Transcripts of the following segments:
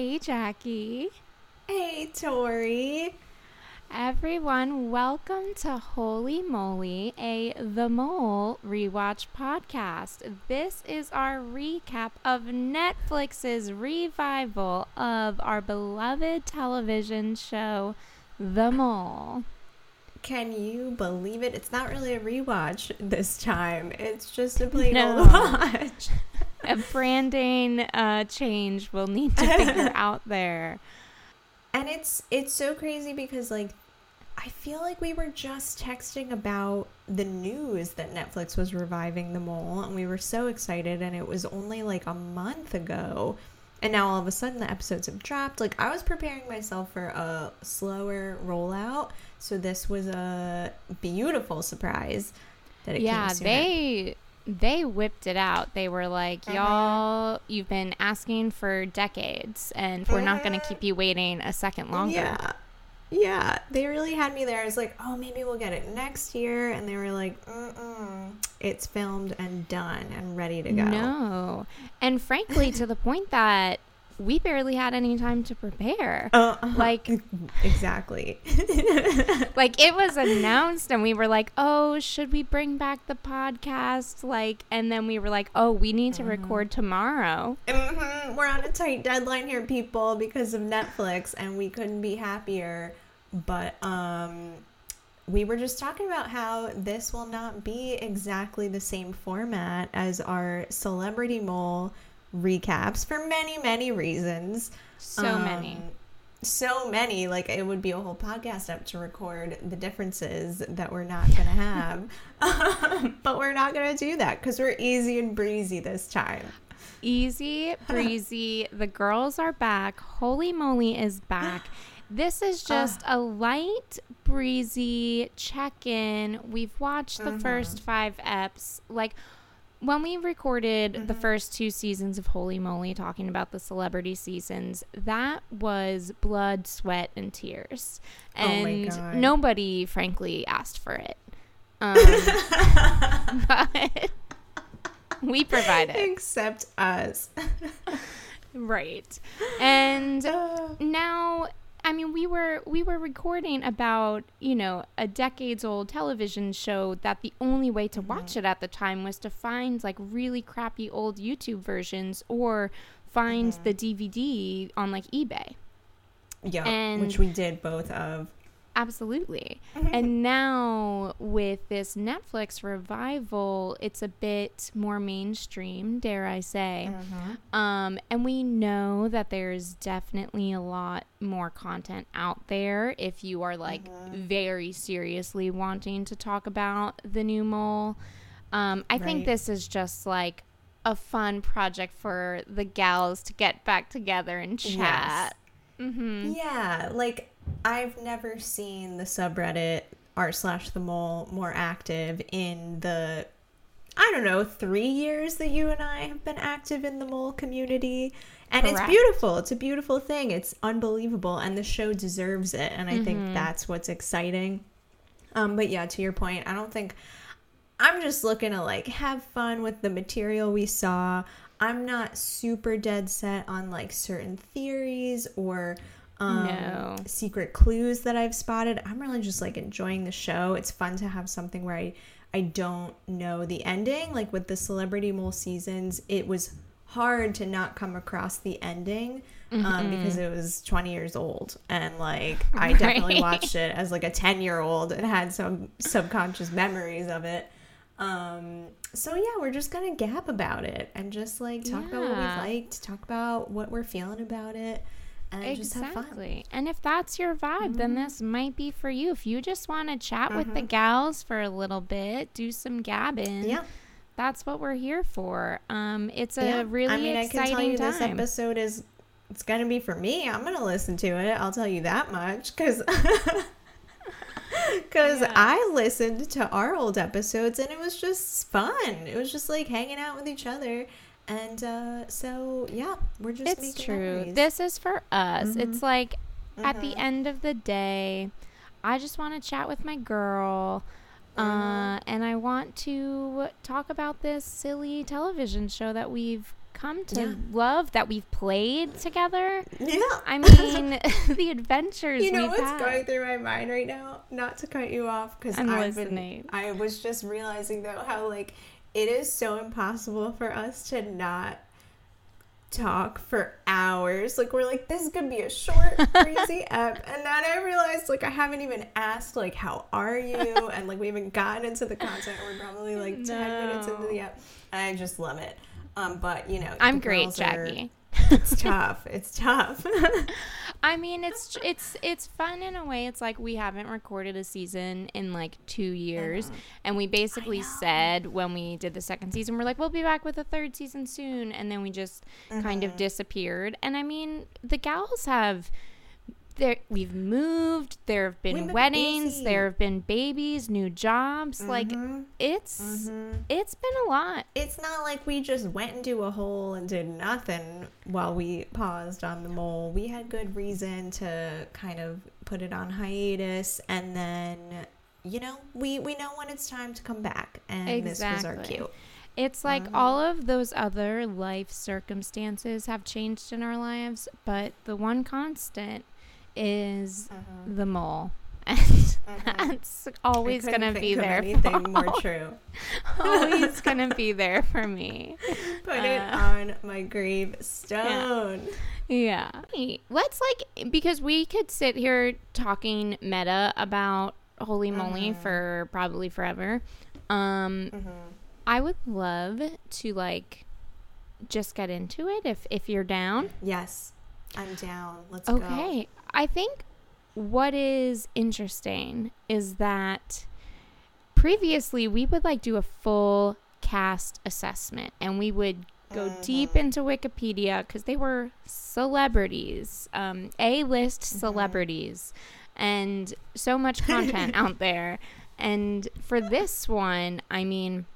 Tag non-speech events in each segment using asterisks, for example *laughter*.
Hey, Jackie. Hey, Tori. Everyone, welcome to Holy Moly, a The Mole rewatch podcast. This is our recap of Netflix's revival of our beloved television show, The Mole. Can you believe it? It's not really a rewatch this time. It's just a *laughs* plain No. old watch. *laughs* A branding uh, change we'll need to figure *laughs* out there. And it's it's so crazy because like I feel like we were just texting about the news that Netflix was reviving The Mole and we were so excited and it was only like a month ago. And now all of a sudden the episodes have dropped. Like I was preparing myself for a slower rollout, so this was a beautiful surprise that it yeah came sooner. they they whipped it out they were like Mhm. y'all you've been asking for decades and we're not going to keep you waiting a second longer Yeah. Yeah, they really had me there. I was like, oh, maybe we'll get it next year. And they were like, mm-mm, it's filmed and done and ready to go. no and frankly to the point that we barely had any time to prepare Uh, uh-huh. Like- exactly. *laughs* like it was announced and we were like oh should we bring back the podcast like and then we were like oh we need to record tomorrow Mhm, We're on a tight deadline here, people, because of Netflix, and we couldn't be happier. But um, we were just talking about how this will not be exactly the same format as our Celebrity Mole recaps for many, many reasons. so many Um, So many. Like, it would be a whole podcast up to record the differences that we're not going *laughs* to have. *laughs* but we're not going to do that because we're easy and breezy this time. Easy breezy. the girls are back. Holy moly is back. *gasps* This is just a light breezy check in. We've watched the first five eps. Like when we recorded the first two seasons of Holy Moly, talking about the celebrity seasons, that was blood, sweat, and tears. Oh my And God. nobody, frankly, asked for it. Um, *laughs* but we provided. Except us. *laughs* Right. And Uh, now I mean we were we were recording about, you know, a decades old television show that the only way to mm-hmm. watch it at the time was to find like really crappy old YouTube versions or find mm-hmm. the DVD on like eBay. yeah, And- which we did both of. Absolutely. and now with this Netflix revival, it's a bit more mainstream, dare I say. Um, and we know that there's definitely a lot more content out there if you are like very seriously wanting to talk about the new mole. Um, I think this is just like a fun project for the gals to get back together and chat. Mm-hmm. Yeah, like I've never seen the subreddit r slash the mole more active in the I don't know three years that you and I have been active in the mole community, and it's beautiful. It's a beautiful thing. It's unbelievable, and the show deserves it. And I Mm-hmm. think that's what's exciting. Um, but yeah, to your point, I don't think I'm just looking to like have fun with the material we saw. I'm not super dead set on like certain theories or um, No. secret clues that I've spotted. I'm really just like enjoying the show. It's fun to have something where I I don't know the ending. Like with the Celebrity Mole seasons, it was hard to not come across the ending um, because it was 20 years old and like I *laughs* definitely Right. watched it as like a 10 year old and had some subconscious memories of it. Um, so yeah, we're just gonna gab about it and just like talk about what we liked, talk about what we're feeling about it, and just have fun. Mm-hmm. Exactly. And if that's your vibe, then this might be for you. If you just want to chat with the gals for a little bit, do some gabbing. Yeah. That's what we're here for. Um, it's a Yeah. really I mean, I exciting can tell you time. this episode is it's gonna be for me. I'm gonna listen to it. I'll tell you that much because because *laughs* *laughs* Yeah. I listened to our old episodes and it was just fun. It was just like hanging out with each other. And uh, so yeah, we're just it's true. memories. Mm-hmm. This is for us. It's like at the Mhm. end of the day, I just want to chat with my girl. Uh, Mm-hmm. and I want to talk about this silly television show that we've come to Yeah. love that we've played together. Yeah. I mean, *laughs* *laughs* the adventures you know we've what's had. going through my mind right now? Not to cut you off because I'm I've Been, I was just realizing though how like it is so impossible for us to not talk for hours. Like we're like this could be a short, crazy *laughs* ep, and then I realized like I haven't even asked like how are you, and like we haven't gotten into the content. We're probably like ten minutes into the ep, and I just love it. Um, but you know, I'm great, girls are- Jackie. It's tough. It's tough. *laughs* I mean, it's it's it's fun in a way. It's like we haven't recorded a season in like two years, mm-hmm. and we basically said when we did the second season, we're like, we'll be back with a third season soon, and then we just kind of mm-hmm. disappeared. And I mean, the gals have. There, we've moved. There have been We've weddings. busy. There have been babies, new jobs. Like Mhm. it's Mhm. it's been a lot. it's not like we just went into a hole and did nothing while we paused on the mole. We had good reason to kind of put it on hiatus and then you know, we we know when it's time to come back and this was our cue. It's like Mhm. all of those other life circumstances have changed in our lives, but the one constant is the mole. *laughs* And it's always I couldn't going to be there. Anything for- more true. *laughs* always going to be there for me. *laughs* Put it Uh, on my gravestone. Yeah. Let's like because we could sit here talking meta about holy moly Mhm. for probably forever. Um Mhm. I would love to like just get into it if if you're down. Yes. I'm down. Let's go. Okay. I think what is interesting is that previously we would like do a full cast assessment and we would go deep Mhm. into Wikipedia because they were celebrities, um, A list Mm-hmm. celebrities, and so much content *laughs* out there. And for this one, I mean,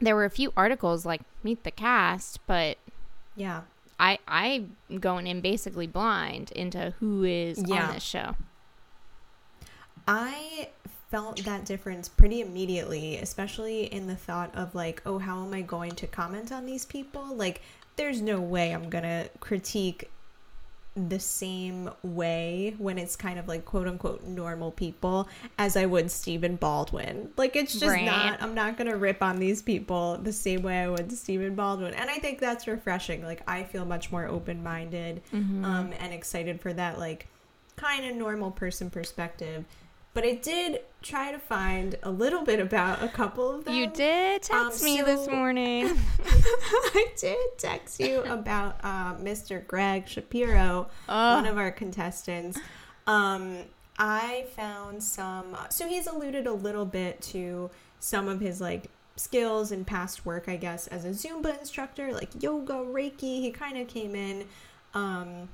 there were a few articles like Meet the Cast, but Yeah. I I'm going in basically blind into who is Yeah. on this show. I felt that difference pretty immediately, especially in the thought of like, oh, how am I going to comment on these people? Like, there's no way I'm gonna critique the same way when it's kind of like quote unquote normal people as I would Stephen Baldwin. Like it's just Right. not I'm not gonna rip on these people the same way I would Stephen Baldwin. And I think that's refreshing. Like I feel much more open minded Mm-hmm. um and excited for that like kind of normal person perspective. But I did try to find a little bit about a couple of them. You did text Um, me this morning. *laughs* I did text you *laughs* about uh, Mr. Greg Shapiro, one of our contestants. Um, I found some. So he's alluded a little bit to some of his like skills and past work, I guess, as a Zumba instructor, like yoga, Reiki. He kind of came in um,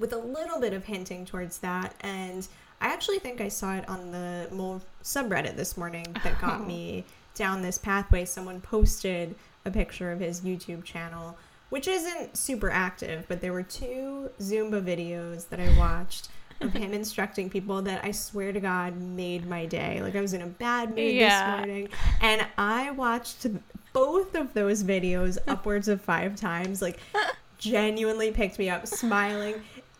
with a little bit of hinting towards that, and I actually think I saw it on the Mole subreddit this morning that got Oh. me down this pathway. Someone posted a picture of his YouTube channel, which isn't super active, but there were two Zumba videos that I watched of him *laughs* instructing people that I swear to God made my day. Like I was in a bad mood Yeah. this morning, and I watched both of those videos upwards of five times. Like *laughs* genuinely picked me up, smiling.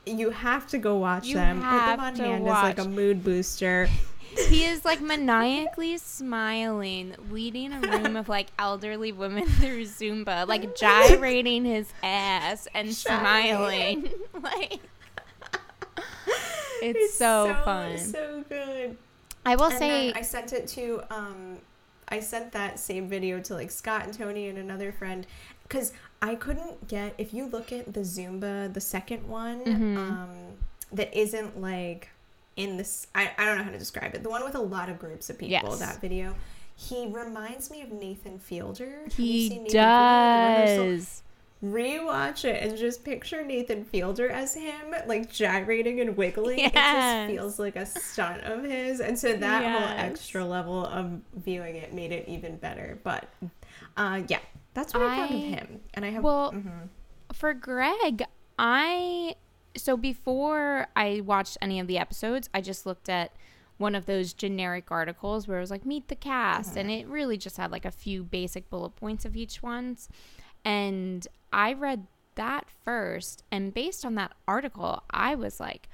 You have to go watch You them. Put them on to hand as like a mood booster. *laughs* *laughs* he is like maniacally smiling, leading a room of like elderly women *laughs* through Zumba, like gyrating his ass and smiling. like it's, so, fun. so good. I will and say I sent it to um I sent that same video to like Scott and Tony and another friend because I couldn't get if you look at the Zumba, the second one, Mhm. um, that isn't like in this I, I don't know how to describe it. The one with a lot of groups of people, Yes. that video. He reminds me of Nathan Fielder. He seen Fielder at the rehearsal? does. Rewatch it and just picture Nathan Fielder as him, like gyrating and wiggling. It just feels like a stunt of his. And so that whole extra level of viewing it made it even better. But uh, yeah, that's what I, found of I- him. And I have. Well, mhm. for Greg, I so before I watched any of the episodes, I just looked at one of those generic articles where it was like meet the cast and it really just had like a few basic bullet points of each ones. And I read that first. And based on that article, I was like,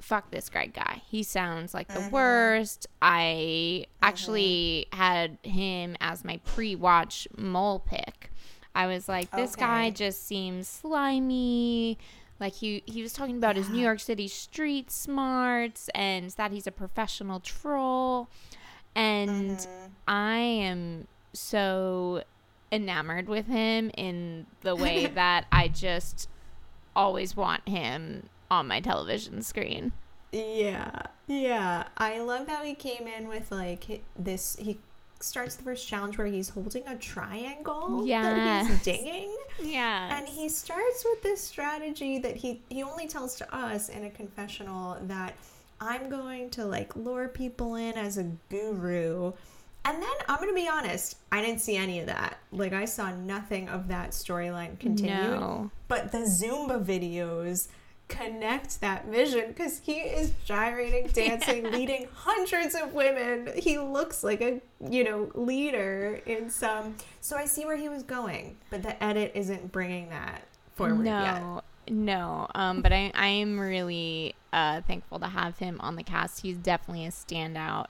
fuck this Greg guy. He sounds like the mm-hmm. worst. I actually mm-hmm. had him as my pre watch mole pick. I was like, this guy just seems slimy. Like he he was talking about his New York City street smarts and that he's a professional troll. And mm-hmm. I am so enamored with him in the way *laughs* that I just always want him on my television screen. Yeah, yeah. I love how he came in with like this. He starts the first challenge where he's holding a triangle that he's dinging, Yeah. and he starts with this strategy that he he only tells to us in a confessional that I'm going to like lure people in as a guru. And then I'm gonna be honest, I didn't see any of that. Like I saw nothing of that storyline continued. No. But the Zumba videos connect that vision because he is gyrating, *laughs* dancing, leading hundreds of women. He looks like a you know leader in some. So I see where he was going, but the edit isn't bringing that forward yet. no, no. Um, but I, I am really uh, thankful to have him on the cast. He's definitely a standout.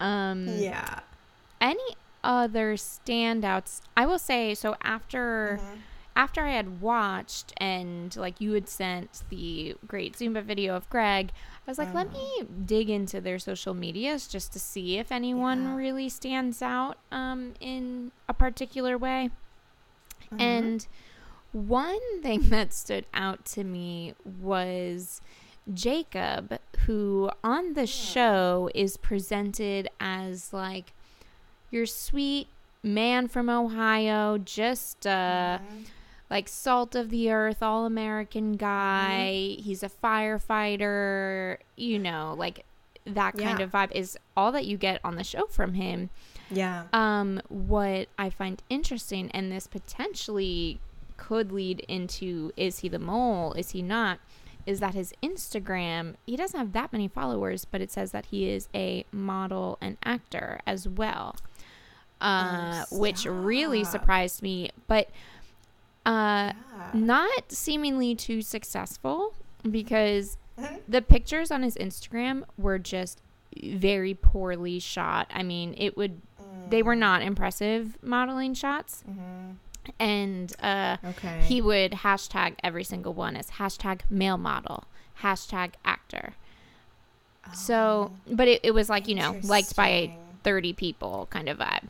Um, Yeah. Any other standouts? I will say so. After Mm-hmm. After I had watched and like you had sent the great Zumba video of Greg, I was like, let me dig into their social medias just to see if anyone Yeah. really stands out um, in a particular way. Mm-hmm. And one thing *laughs* that stood out to me was Jacob, who on the show is presented as like your sweet man from Ohio, just uh, like salt of the earth, all American guy. He's a firefighter, you know, like that kind Yeah. of vibe is all that you get on the show from him. Yeah. Um, what I find interesting, and this potentially could lead into is he the mole? Is he not? Is that his Instagram? He doesn't have that many followers, but it says that he is a model and actor as well, uh, which really surprised me. But uh, Yeah. not seemingly too successful because Mhm. the pictures on his Instagram were just very poorly shot. I mean, it would they were not impressive modeling shots. And uh Okay. he would hashtag every single one as hashtag male model, hashtag actor. So, but it, it was like, you know, liked by 30 people kind of vibe.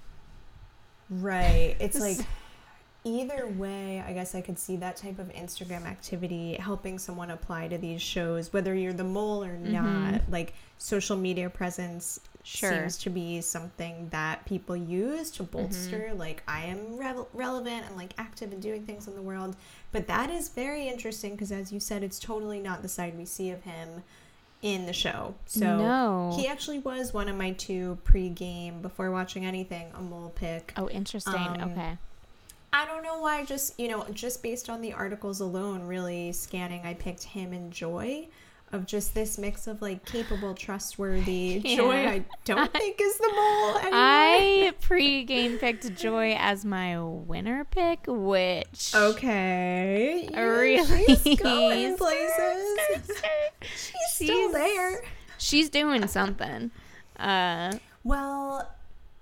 Right. It's like either way, I guess I could see that type of Instagram activity helping someone apply to these shows, whether you're the mole or not. Like social media presence Sure. seems to be something that people use to bolster, like, I am revel relevant and like active and doing things in the world. But that is very interesting because, as you said, it's totally not the side we see of him in the show. So No. he actually was one of my two pre-game before watching anything a mole pick. Oh, interesting. Um, okay. I don't know why. Just you know, just based on the articles alone, really scanning, I picked him and Joy. Of just this mix of like capable, trustworthy *laughs* Joy. I don't *laughs* think is the mole anymore. I pre-game picked Joy as my winner pick, which okay, Yeah, really she's going *laughs* places. She's Still there. She's doing something. Uh, Well,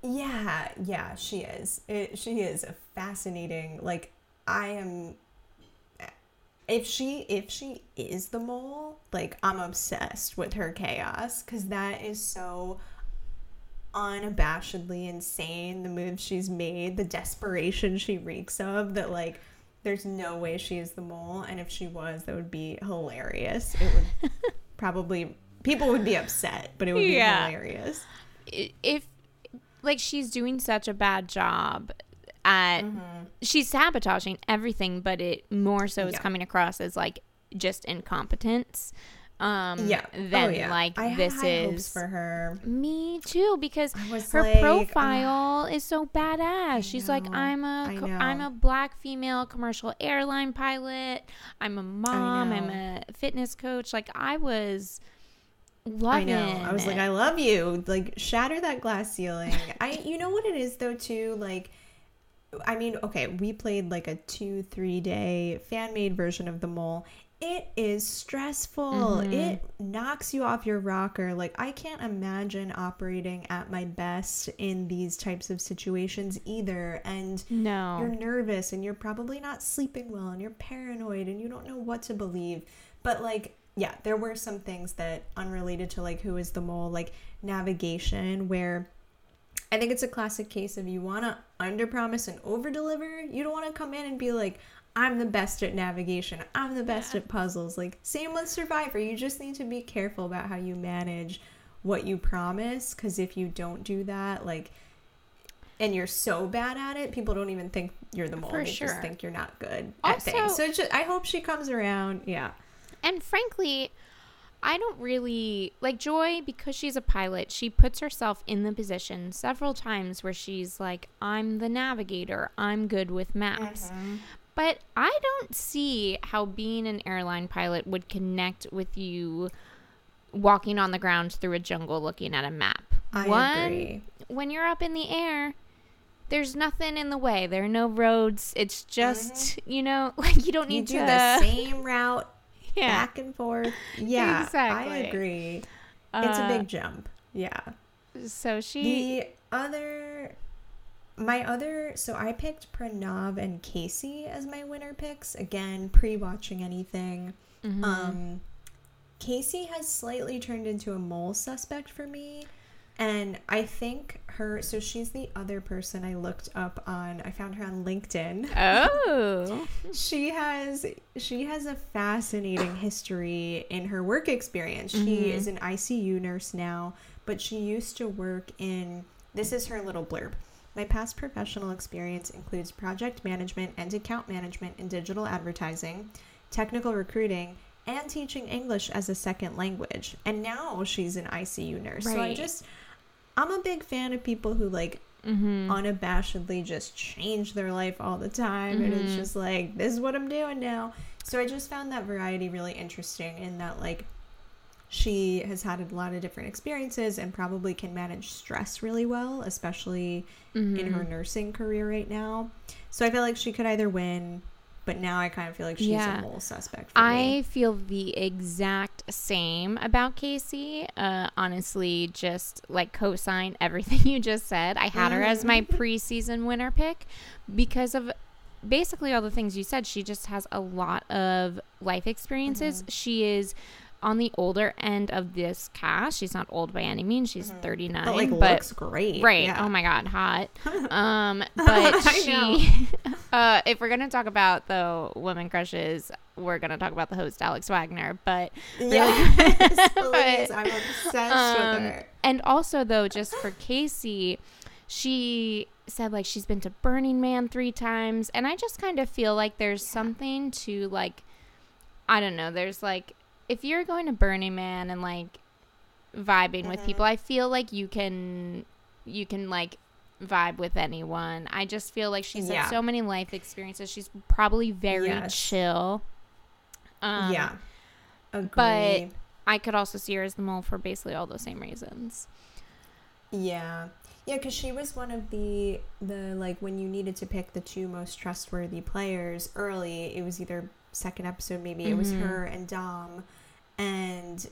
yeah, yeah, she is. It, she is a fascinating. Like, I am. If she if she is the mole, like I'm obsessed with her chaos because that is so unabashedly insane. The moves she's made, the desperation she reeks of. That like, there's no way she is the mole, and if she was, that would be hilarious. It would *laughs* probably people would be upset, but it would be Yeah. hilarious. if like she's doing such a bad job at Mm-hmm. she's sabotaging everything, but it more so is Yeah. coming across as like just incompetence. Um, Yeah. Then oh, yeah. like I this is for her. Me too, because her like, profile is so badass. She's like, I'm a, I co- know. I'm a black female commercial airline pilot. I'm a mom. I'm a fitness coach. Like I was I know. I was like. I love you. Like, shatter that glass ceiling. I, you know what it is though too. Like, I mean, okay, we played like a two, three day fan made version of the mole. It is stressful. Mm-hmm. It knocks you off your rocker. Like, I can't imagine operating at my best in these types of situations either. And No. you're nervous and you're probably not sleeping well and you're paranoid and you don't know what to believe. But like, yeah, there were some things that unrelated to like who is the mole, like navigation, where I think it's a classic case of you want to underpromise and overdeliver. You don't want to come in and be like, I'm the best at navigation. I'm the best at puzzles. Like same with Survivor. You just need to be careful about how you manage what you promise cuz if you don't do that, like and you're so bad at it, people don't even think you're the mole. For they sure. just think you're not good Also- at things. So just, I hope she comes around. Yeah. And frankly, I don't really like Joy because she's a pilot. She puts herself in the position several times where she's like, I'm the navigator, I'm good with maps. But I don't see how being an airline pilot would connect with you walking on the ground through a jungle looking at a map. I One, agree. when you're up in the air, there's nothing in the way. There are no roads. It's just, you know, *laughs* like you don't Mm-hmm. You need do to the *laughs* same route Yeah. back and forth. Yeah, Exactly. I agree. It's a Uh, big jump. Yeah. So she The other, my other, so I picked Pranav and Casey as my winner picks. Again, pre watching anything. Mm-hmm. Um, Casey has slightly turned into a mole suspect for me. And I think her, so she's the other person I looked up on, I found her on LinkedIn. Oh. *laughs* she has she has a fascinating history in her work experience. She mm-hmm. is an ICU nurse now, but she used to work in this is her little blurb. My past professional experience includes project management and account management in digital advertising, technical recruiting, and teaching English as a second language. And now she's an ICU nurse. So I Right. just I'm a big fan of people who like Mm-hmm. unabashedly just change their life all the time and it's just like this is what i'm doing now. So i just found that variety really interesting in that like she has had a lot of different experiences and probably can manage stress really well especially in her nursing career right now. So i feel like she could either win but now i kind of feel like she's Yeah. a mole suspect for me. I feel the exact same about Casey. Uh, honestly, just like co-sign everything *laughs* you just said. I had her as my *laughs* preseason winner pick because of basically all the things you said. She just has a lot of life experiences. She is on the older end of this cast. She's not old by any means. She's 39, but like but looks great Right. yeah. Oh my god, hot. *laughs* Um, *laughs* but she *laughs* uh if we're gonna talk about the women crushes, we're gonna talk about the host Alex Wagner. But yes please i'm obsessed um, with her and also though, just for Casey, she said like she's been to Burning Man three times, and I just kind of feel like there's something to like I don't know, there's like if you're going to Burning Man and like vibing with Mm-hmm. people, I feel like you can you can like vibe with anyone. I just feel like she's Yeah. had so many life experiences. She's probably very Yes. chill. Um, yeah but I could also see her as the mole for basically all those same reasons. Yeah. Yeah, because she was one of the the like when you needed to pick the two most trustworthy players early, it was either second episode maybe it was Mhm. her and Dom. And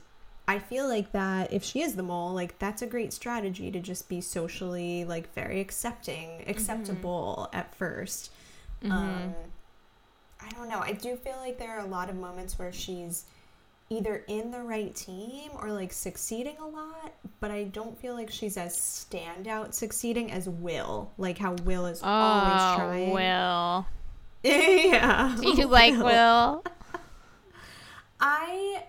I feel like that if she is the mole, like that's a great strategy to just be socially like very accepting, acceptable at 1st Um I don't know. I do feel like there are a lot of moments where she's either in the right team or like succeeding a lot, but I don't feel like she's as standout succeeding as Will. Like how Will is always trying. Oh, Will. *laughs* yeah. Do you like *laughs* Will? I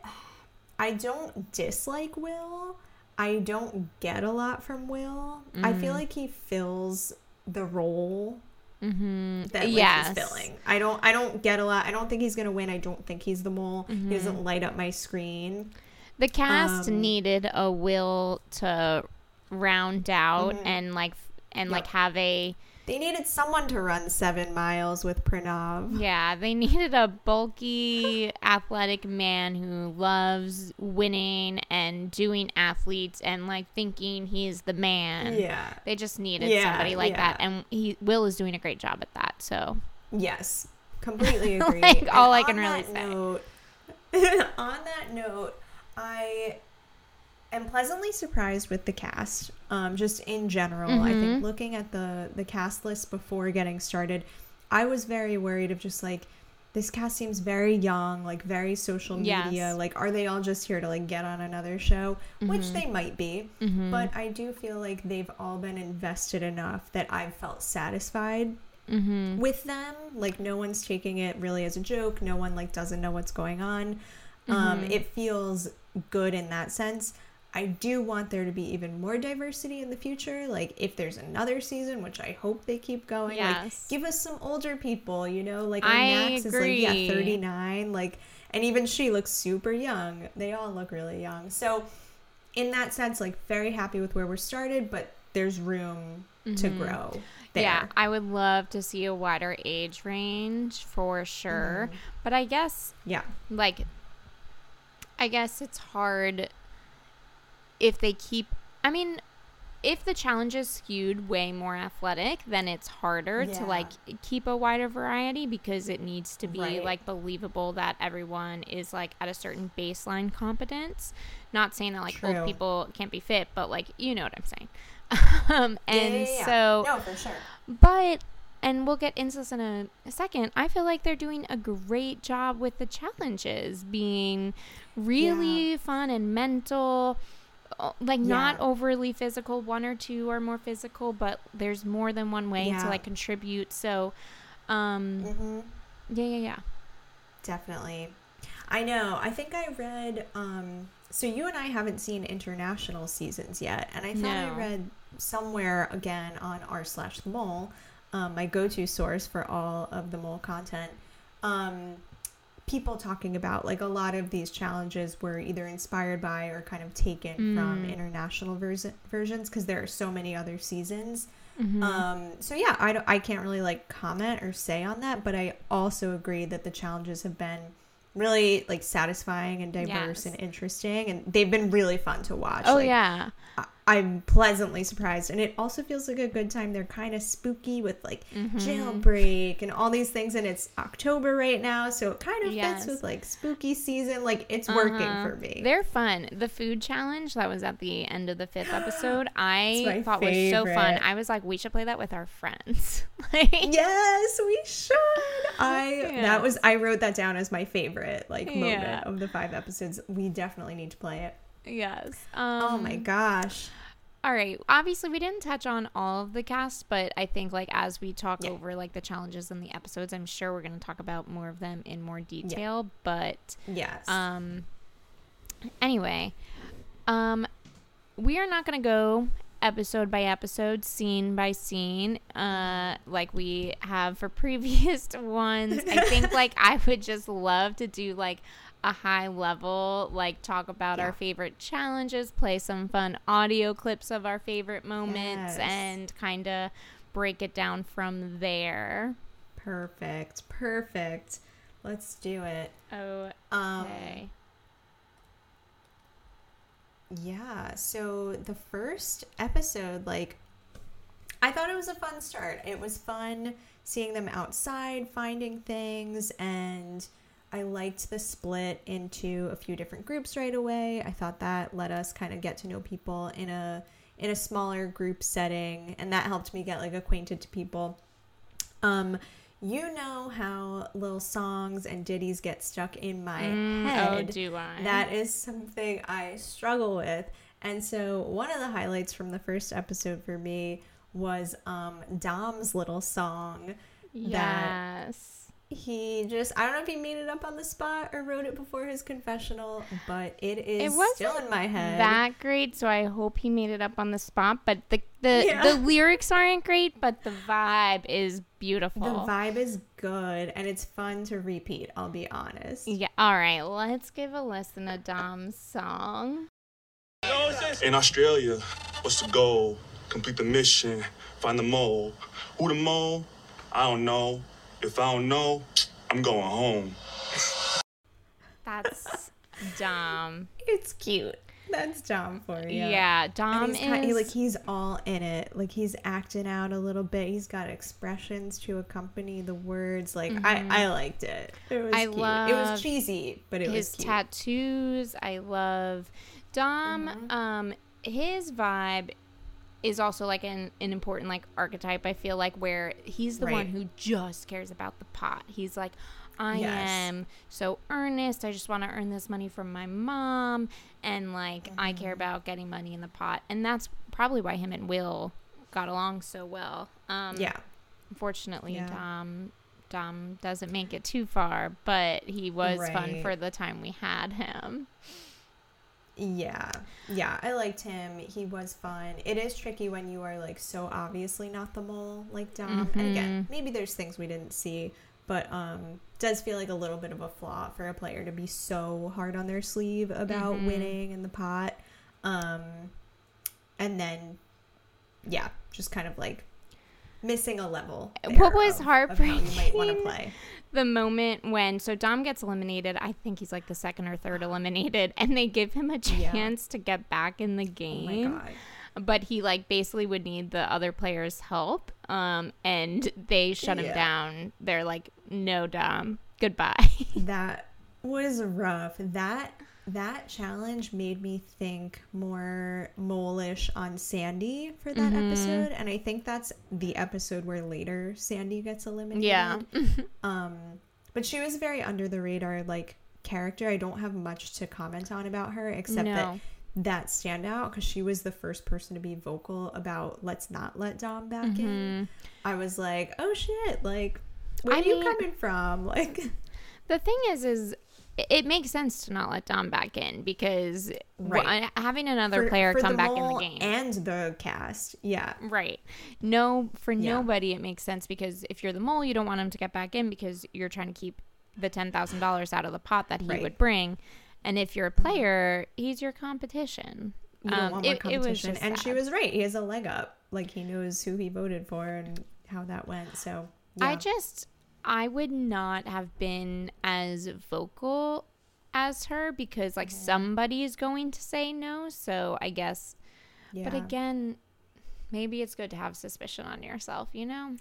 I don't dislike Will. I don't get a lot from Will. I feel Mm. like he fills the role Mm-hmm. that like, yes. he's filling. I don't I don't get a lot. I don't think he's gonna win. I don't think he's the mole. Mm-hmm. He doesn't light up my screen. The cast Um, needed a Will to round out Mhm. and like and Yep. like have a They needed someone to run seven miles with Pranav. Yeah, they needed a bulky, athletic man who loves winning and doing athletes and like thinking he's the man. Yeah. They just needed Yeah, somebody like yeah. that, and he Will is doing a great job at that. So Yes, completely *laughs* agree. Like, And all I can really say. Note, *laughs* on that note, I am pleasantly surprised with the cast. Um, just in general, I Mm-hmm. think looking at the the cast list before getting started, I was very worried of just like this cast seems very young, like very social media. Yes. Like, are they all just here to like get on another show? Which Mm-hmm. they might be, but I do feel like they've all been invested enough that I've felt satisfied Mm-hmm. with them. Like no one's taking it really as a joke. No one like doesn't know what's going on. Um, Mm-hmm. it feels good in that sense. I do want there to be even more diversity in the future. Like if there's another season, which I hope they keep going. Like give us some older people. You know, like I Max is like yeah thirty nine. Like and even she looks super young. They all look really young. So in that sense, like very happy with where we're started, but there's room to grow. There. Mm-hmm. Yeah, I would love to see a wider age range for sure. Mm-hmm. But I guess Yeah. like I guess it's hard if they keep I mean if the challenge is skewed way more athletic, then it's harder to like keep a wider variety because it needs to be Right. like believable that everyone is like at a certain baseline competence. Not saying that like True. old people can't be fit, but like you know what I'm saying. *laughs* um, and Yeah, yeah, yeah. so no, for sure. but and we'll get into this in a, a second. I feel like they're doing a great job with the challenges being really fun and mental. Like not overly physical. One or two are more physical, but there's more than one way Yeah. to like contribute. So, um, hmm yeah, yeah, yeah. Definitely. I know. I think I read. Um, so you and I haven't seen international seasons yet, and I thought No. I read somewhere again on r slash the mole, um, my go-to source for all of the mole content. Um, people talking about like a lot of these challenges were either inspired by or kind of taken from Mm. international vers- versions because there are so many other seasons. Mhm. Um, so yeah, I, don't, I can't really like comment or say on that, but I also agree that the challenges have been really like satisfying and diverse Yes. and interesting, and they've been really fun to watch. oh Like, yeah, I'm pleasantly surprised, and it also feels like a good time. They're kind of spooky with like Mm-hmm. jailbreak and all these things, and it's October right now, so it kind of Yes. fits with like spooky season. Like it's working Uh-huh. for me. They're fun. The food challenge that was at the end of the fifth *gasps* episode, I thought was so fun. I was like, we should play that with our friends. *laughs* like, Yes, we should. *laughs* I that was I wrote that down as my favorite like moment Yeah. of the five episodes. We definitely need to play it. Yes. oh Um, my gosh. All right. Obviously, we didn't touch on all of the cast, but I think like as we talk Yeah. over like the challenges and the episodes, I'm sure we're going to talk about more of them in more detail. But Yes. um, anyway, um, we are not going to go episode by episode, scene by scene, uh, like we have for *laughs* previous ones. I think like I would just love to do like a high level, like talk about Yeah. our favorite challenges, play some fun audio clips of our favorite moments, Yes. and kind of break it down from there. perfect. Perfect. Let's do it. Oh, Um okay. yeah, so the first episode like I thought it was a fun start. It was fun seeing them outside, finding things, and I liked the split into a few different groups right away. I thought that let us kind of get to know people in a in a smaller group setting, and that helped me get like acquainted to people. Um, you know how little songs and ditties get stuck in my Mm, head. oh, do I? That is something I struggle with. And so one of the highlights from the first episode for me was um Dom's little song that yes. He just I don't know if he made it up on the spot or wrote it before his confessional, but it is it wasn't still in my head. that great, so I hope he made it up on the spot. But the the, Yeah. the lyrics aren't great, but the vibe is beautiful. the vibe is good and it's fun to repeat, I'll be honest. yeah. All right, let's give a listen to Dom's song. In Australia, what's the goal? complete the mission, find the mole. Who the mole? I don't know. If I don't know, I'm going home. That's dumb. It's cute. That's Dom for you. Yeah, And Dom he's ki- is like he's all in it. Like he's acting out a little bit. He's got expressions to accompany the words. Like I, I liked it. It was Mm-hmm. I cute. it was cheesy, but it his was. His tattoos. I love Dom. Mm-hmm. Um, his vibe is also like an, an important like archetype. I feel like where he's the one who just cares about the pot. He's like, I Yes. am so earnest. I just want to earn this money from my mom, and like I care Mm-hmm. about getting money in the pot, and that's probably why him and Will got along so well. Um, yeah. Unfortunately, Yeah. Dom Dom doesn't make it too far, but he was fun for the time we had him. Yeah. Yeah. I liked him. He was fun. It is tricky when you are like so obviously not the mole like Dom. And again, maybe there's things we didn't see, but um does feel like a little bit of a flaw for a player to be so hard on their sleeve about winning in the pot. Um and then yeah, just kind of like missing a level. What was of- of might want to heartbreaking play. *laughs* The moment when so Dom gets eliminated, I think he's like the second or third eliminated, and they give him a Yeah. chance to get back in the Oh my game. god. but he like basically would need the other players' help. Um, and they shut him down. They're like, "No, Dom, goodbye." *laughs* That was rough. That that challenge made me think more molish on Sandy for that Mm-hmm. episode, and I think that's the episode where later Sandy gets eliminated. yeah, *laughs* Um, but she was very under the radar like character. I don't have much to comment on about her except No. that that standout because she was the first person to be vocal about let's not let Dom back in. I was like, oh shit, like where Mm-hmm. I are you coming from? *laughs* Like. the thing is, is it- it makes sense to not let Dom back in because Right. wa- having another for- player for come back in the game. and the cast. Yeah, Right. No, for Yeah. nobody, it makes sense because if you're the mole, you don't want him to get back in because you're trying to keep the $10,000 out of the pot that he Right. would bring. And if you're a player, he's your competition. you don't Um, want more it- it was competition. just and she was right. He has a leg up. Like he knows who he voted for and how that went. So I just, I would not have been as vocal as her because, like, Mm-hmm. somebody is going to say no. So I guess, yeah. but again, maybe it's good to have suspicion on yourself, you know?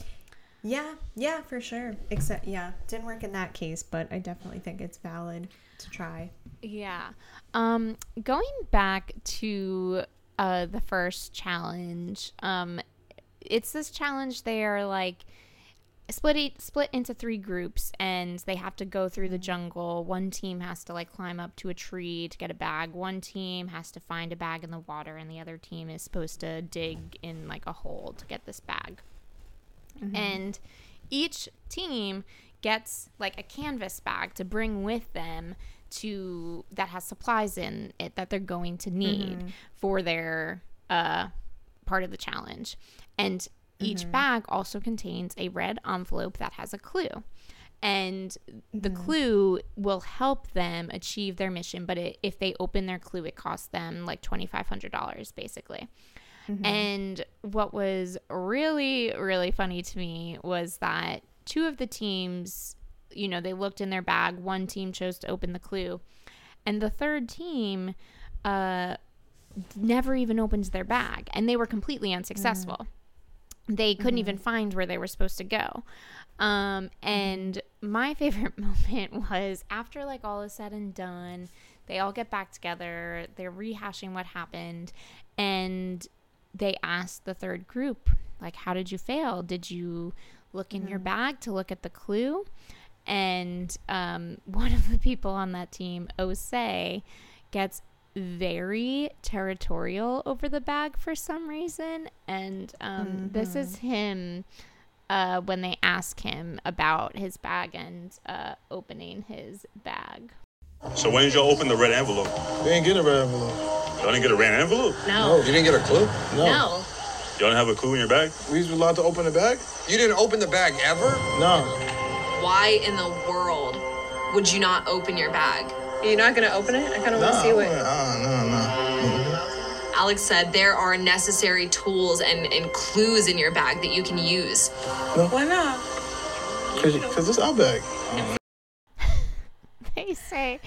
yeah, yeah, for sure. Except yeah, didn't work in that case, but I definitely think it's valid to try. Yeah. Um, going back to uh, the first challenge, um, it's this challenge. They are like split e- split into three groups, and they have to go through the mm. jungle. One team has to like climb up to a tree to get a bag. One team has to find a bag in the water, and the other team is supposed to dig in like a hole to get this bag. Mm-hmm. And each team gets like a canvas bag to bring with them to that has supplies in it that they're going to need mm-hmm. for their uh, part of the challenge. And each mm-hmm. bag also contains a red envelope that has a clue. And the mm-hmm. clue will help them achieve their mission, but it, if they open their clue, it costs them like $2,500 basically. Mm-hmm. And what was really, really funny to me was that two of the teams, you know, they looked in their bag. One team chose to open the clue, and the third team uh, never even opened their bag, and they were completely unsuccessful. They couldn't even find where they were supposed to go. Um, and my *laughs* favorite moment was after like all is said and done, they all get back together, they're rehashing what happened, and they asked the third group, like, how did you fail? Did you look in your bag to look at the clue? And um, *laughs* one of the people on that team, Osei, gets very territorial over the bag for some reason. And um, this is him uh, when they ask him about his bag and uh, opening his bag. So when did y'all open the red envelope? We ain't getting a red envelope. Y'all didn't get a red envelope? No, you didn't get a clue? No. No. Y'all didn't have a clue in your bag? We was allowed to open the bag? You didn't open the bag ever? No. Why in the world would you not open your bag? You're not gonna open it? I kind of want to see what. uh, no, no. Alex said there are necessary tools and, and clues in your bag that you can use. Why not? Because it's our bag. They say,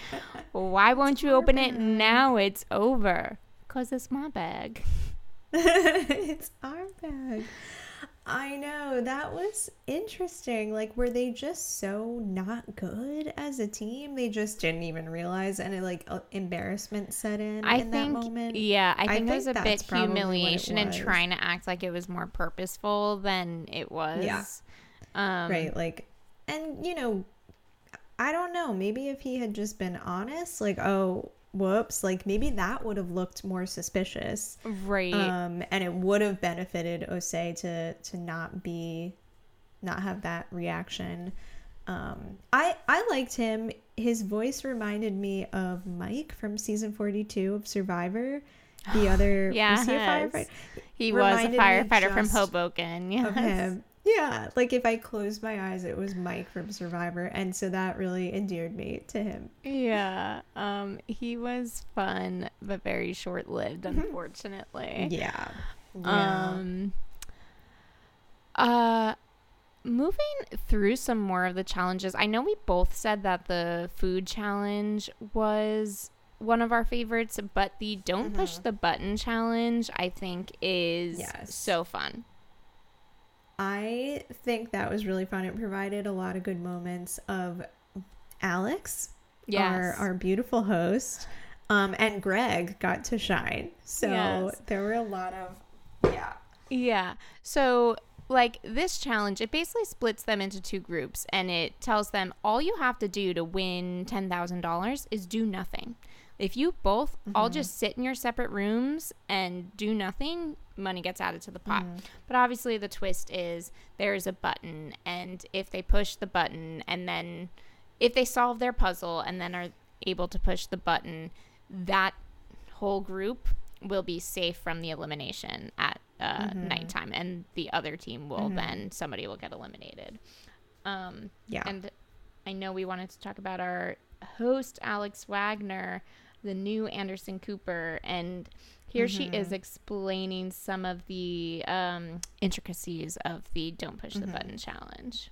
why won't you open it now? It's over. Because it's my bag. *laughs* it's our bag. I know that was interesting. Like, were they just so not good as a team? They just didn't even realize, and it, like uh, embarrassment set in I in think, that moment. yeah, I I think, it was a bit that's probably what it humiliation and trying to act like it was more purposeful than it was. Yeah. Um, right. Like, and you know, I don't know. Maybe if he had just been honest, like, oh, whoops, like maybe that would have looked more suspicious. Right. um, and it would have benefited Osei to to not be not have that reaction. Um, I I liked him. His voice reminded me of Mike from season forty two of Survivor. The *sighs* other yeah. was he a firefighter? He was a firefighter from Hoboken. Yes. Of him. Yeah, like if I closed my eyes, it was Mike from Survivor, and so that really endeared me to him. Yeah. Um, he was fun, but very short lived, unfortunately. Yeah. Yeah. Um uh moving through some more of the challenges. I know we both said that the food challenge was one of our favorites, but the don't push the button challenge I think is Yes. so fun. I think that was really fun. It provided a lot of good moments of Alex, our, Yes. our beautiful host, um, and Greg got to shine. So Yes. there were a lot of, yeah. Yeah. So, like this challenge, it basically splits them into two groups and it tells them all you have to do to win $10,000 is do nothing. If you both all just sit in your separate rooms and do nothing, money gets added to the pot. But obviously, the twist is there's a button, and if they push the button and then if they solve their puzzle and then are able to push the button, that whole group will be safe from the elimination at uh, nighttime, and the other team will then somebody will get eliminated. Um, Yeah. and I know we wanted to talk about our host Alex Wagner, the new Anderson Cooper, and here she is explaining some of the um, intricacies of the "Don't Push the Button" challenge.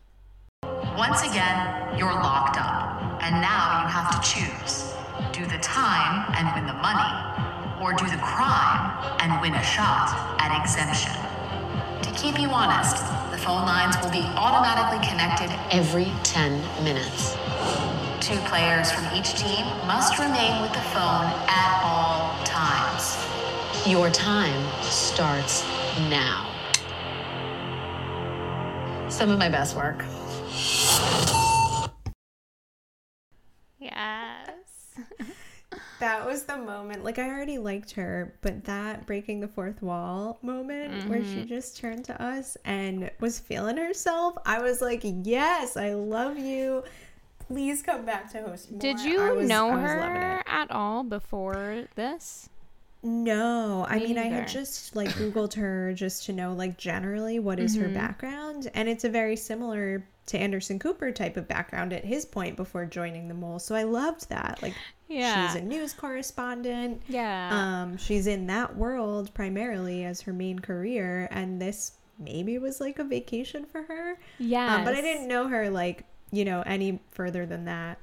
Once again, you're locked up, and now you have to choose do the time and win the money, or do the crime and win a shot at exemption. To keep you honest, the phone lines will be automatically connected. every 10 minutes. Two players from each team must remain with the phone at all times. Your time starts now. Some of my best work. Yes. *laughs* That was the moment. Like I already liked her, but that breaking the fourth wall moment where she mm-hmm. just turned to us and was feeling herself, I was like, "Yes, I love you. Please come back to host more." Did you was- know I was her at all before this? No, I Me mean I had just like googled her just to know like generally what is Mm-hmm. her background, and it's a very similar to Anderson Cooper type of background at his point before joining the mole. So I loved that. Like Yeah. she's a news correspondent. Yeah. Um, she's in that world primarily as her main career, and this maybe was like a vacation for her. Yeah. Um, but I didn't know her like you know any further than that.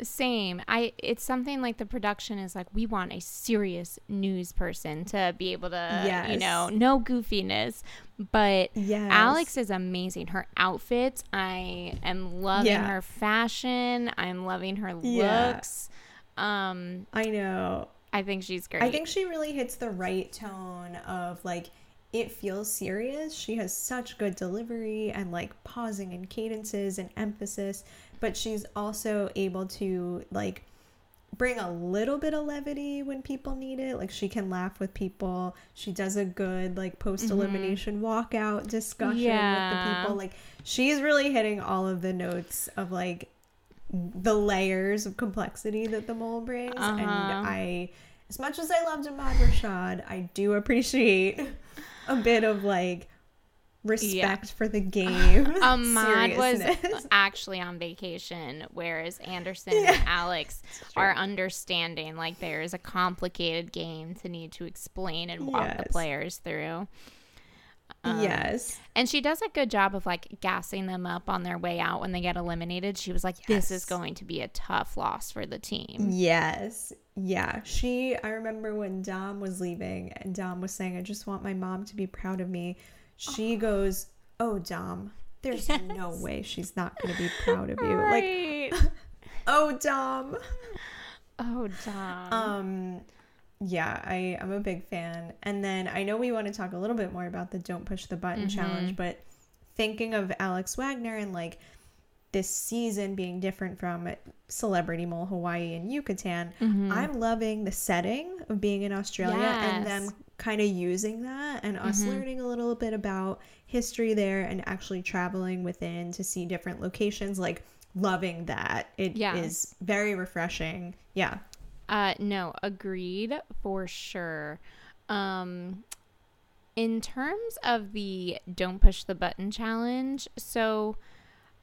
Same. I it's something like the production is like we want a serious news person to be able to you know, no goofiness. But Yes. Alex is amazing. Her outfits, I am loving Yeah. her fashion. I'm loving her Yeah. looks. Um I know. I think she's great. I think she really hits the right tone of like it feels serious. She has such good delivery and like pausing and cadences and emphasis, but she's also able to like bring a little bit of levity when people need it. Like she can laugh with people. She does a good like post elimination walkout discussion with the people. Like she's really hitting all of the notes of like the layers of complexity that the mole brings. And Uh-huh. I, as much as I loved Ahmad Rashad, I do appreciate *laughs* a bit of like respect for the *laughs* game. *laughs* Ahmad was *laughs* actually on vacation, whereas Anderson and Alex are understanding like there is a complicated game to need to explain and walk the players through. Um, yes. And she does a good job of like gassing them up on their way out when they get eliminated. She was like, this is going to be a tough loss for the team. Yes. Yeah. She, I remember when Dom was leaving and Dom was saying, I just want my mom to be proud of me. She goes, Oh, Dom, there's no way she's not going to be proud of you. Like, *laughs* oh, Dom. oh, Dom. Um, yeah, I, I'm a big fan. And then I know we want to talk a little bit more about the Don't Push the Button Mm-hmm. challenge, but thinking of Alex Wagner and like this season being different from Celebrity Mole Hawaii and Yucatan, I'm loving the setting of being in Australia and them kind of using that and us learning a little bit about history there and actually traveling within to see different locations. Like, loving that. It is Yes. very refreshing. Yeah. Uh, no, agreed for sure. Um, in terms of the don't push the button challenge, so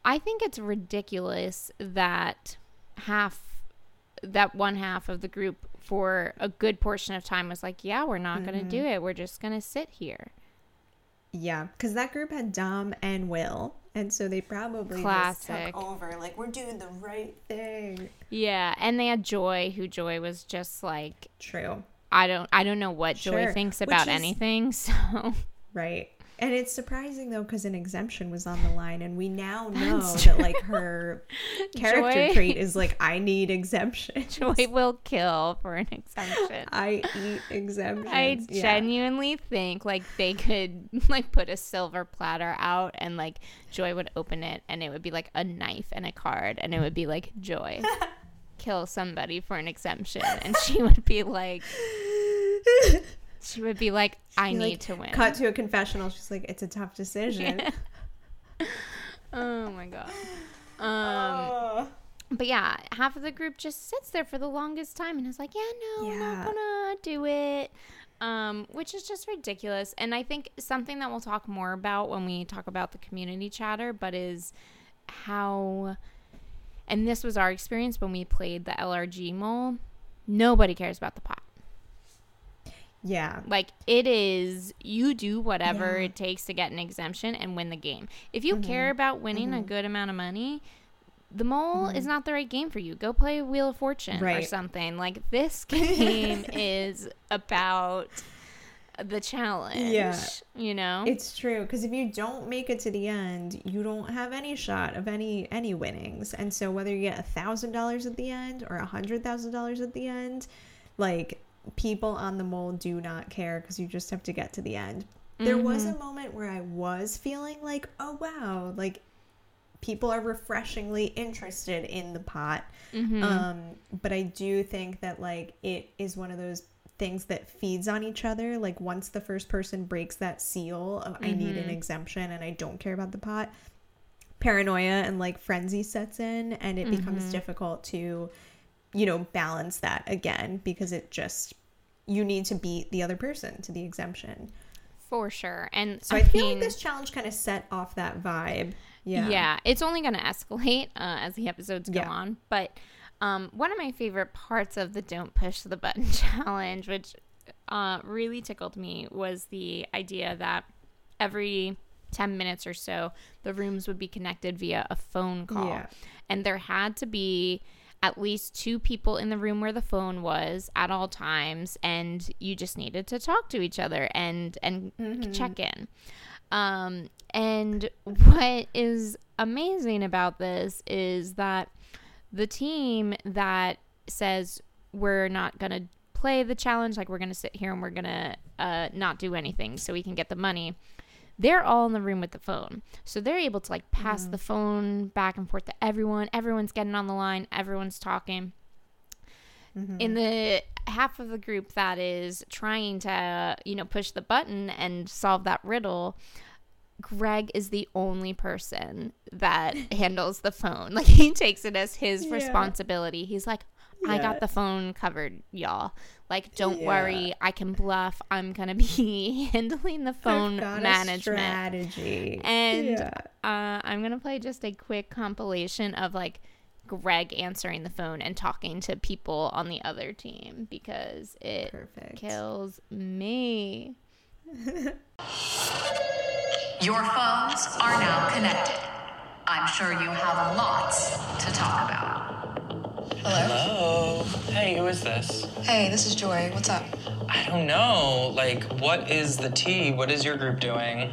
I think it's ridiculous that half, that one half of the group for a good portion of time was like, yeah, we're not going to do mm-hmm. it. We're just going to sit here. Yeah, because that group had Dom and Will, and so they probably just Classic. took over. Like we're doing the right thing. Yeah. And they had Joy, who Joy was just like, True. I don't, I don't know what Joy Sure, thinks about is- anything. *laughs* So Right. And it's surprising though because an exemption was on the line, and we now *laughs* know that like her *laughs* character Joy- trait is like I need exemption. *laughs* Joy will kill for an exemption. I eat exemptions. I Yeah. genuinely think like they could like put a silver platter out and like Joy would open it and it would be like a knife and a card and it would be like Joy kill somebody for an exemption and she would be like *laughs* she would be like I need like, to win. Cut to a confessional. She's like, it's a tough decision. *laughs* *laughs* Oh my god. Um Oh. but yeah, half of the group just sits there for the longest time and is like, "Yeah, no, I'm Yeah. not gonna do it," um, which is just ridiculous. And I think something that we'll talk more about when we talk about the community chatter, but is how, and this was our experience when we played the LRG mole. Nobody cares about the pot. Yeah. Like it is, you do whatever Yeah. Mm-hmm. it takes to get an exemption and win the game. If you care about winning a good amount of money, the mole is not the right game for you. Go play Wheel of Fortune or something. Like this *laughs* game is about the challenge. Yeah. You know? It's true because if you don't make it to the end, you don't have any shot of any any winnings. And so whether you get a thousand dollars at the end or a hundred thousand dollars at the end, like people on the mole do not care because you just have to get to the end. There was mm-hmm. a moment where I was feeling like, oh wow, like people are refreshingly interested in the pot. Mm-hmm. Um, but I do think that like it is one of those things that feeds on each other. Like once the first person breaks that seal of I need an mm-hmm. exemption and I don't care about the pot, paranoia and like frenzy sets in and it becomes difficult to, you know, balance that again because it just you need to beat the other person to the exemption. For sure. And So I, feel mean, like this challenge kind of set off that vibe. Yeah. Yeah, it's only going to escalate uh, as the episodes go Yeah. on. But um, one of my favorite parts of the Don't Push the Button *laughs* challenge, which uh, really tickled me, was the idea that every 10 minutes or so, the rooms would be connected via a phone call. Yeah. And there had to be at least two people in the room where the phone was at all times and you just needed to talk to each other and and check in. Um, and what is amazing about this is that the team that says we're not going to play the challenge, like we're going to sit here and we're going to uh, not do anything so we can get the money, they're all in the room with the phone. So they're able to like pass mm. the phone back and forth to everyone. Everyone's getting on the line, everyone's talking in mm-hmm. the half of the group that is trying to you know push the button and solve that riddle greg is the only person that *laughs* handles the phone like he takes it as his Yeah. responsibility he's like I got the phone covered, y'all. Like, don't Yeah. worry, I can bluff. I'm gonna be *laughs* handling the phone I've got a management. strategy. And Yeah. uh, I'm gonna play just a quick compilation of like Greg answering the phone and talking to people on the other team because it Perfect. kills me. *laughs* Your phones are now connected. I'm sure you have lots to talk about. Hello. Hey, who is this? Hey, this is Joy. What's up? I don't know. Like, what is the tea? What is your group doing?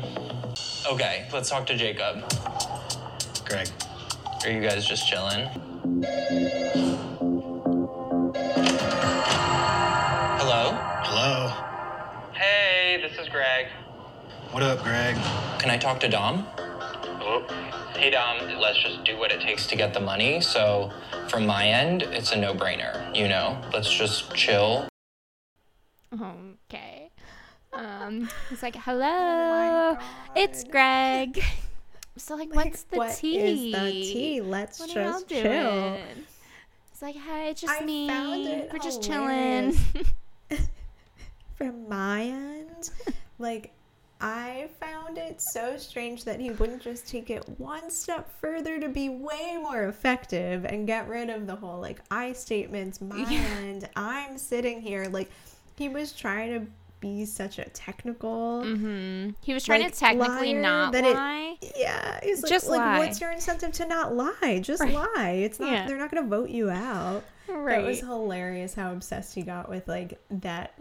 Okay, let's talk to Jacob. Greg. Are you guys just chilling? Hello? Hello. Hey, this is Greg. What up, Greg? Can I talk to Dom? Oh. Hey, Dom, let's just do what it takes to get the money. So, from my end, it's a no brainer. You know, let's just chill. Okay. Um, he's like, "Hello, it's Greg." *laughs* So like, what's the what tea? is the tea? Let's What are y'all just chill. doing? It's like, hey, it's just I me. found it We're just hilarious. chilling. *laughs* From my end, like I found it so strange that he wouldn't just take it one step further to be way more effective and get rid of the whole like I statements, my end, I'm sitting here. Like he was trying to be such a technical hmm He was trying like, to technically not that it- lie. Yeah, he's like, Just like, lie. what's your incentive to not lie? Just Right. lie. It's not. Yeah. They're not going to vote you out. That was hilarious. How obsessed he got with like that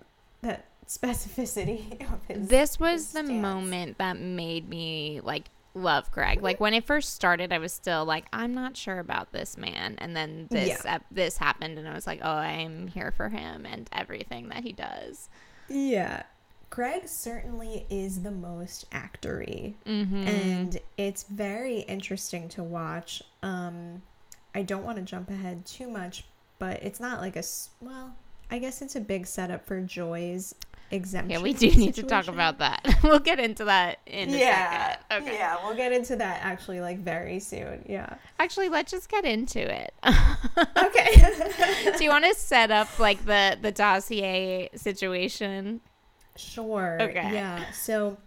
that specificity *laughs* of his. this was the stance. moment that made me like love Greg. Like when it first started, I was still like, I'm not sure about this man, and then this Yeah. ep- this happened, and I was like, oh, I'm here for him and everything that he does. Yeah. Greg certainly is the most actory, Mm-hmm. and it's very interesting to watch. Um, I don't want to jump ahead too much, but it's not like a well. I guess it's a big setup for Joy's exemption. Yeah, we do need to talk about that. *laughs* we'll get into that in a yeah. second. Okay. Yeah, we'll get into that actually like very soon. Yeah. Actually, let's just get into it. Okay. *laughs* do you want to set up like the the dossier situation? sure. Okay. Yeah. So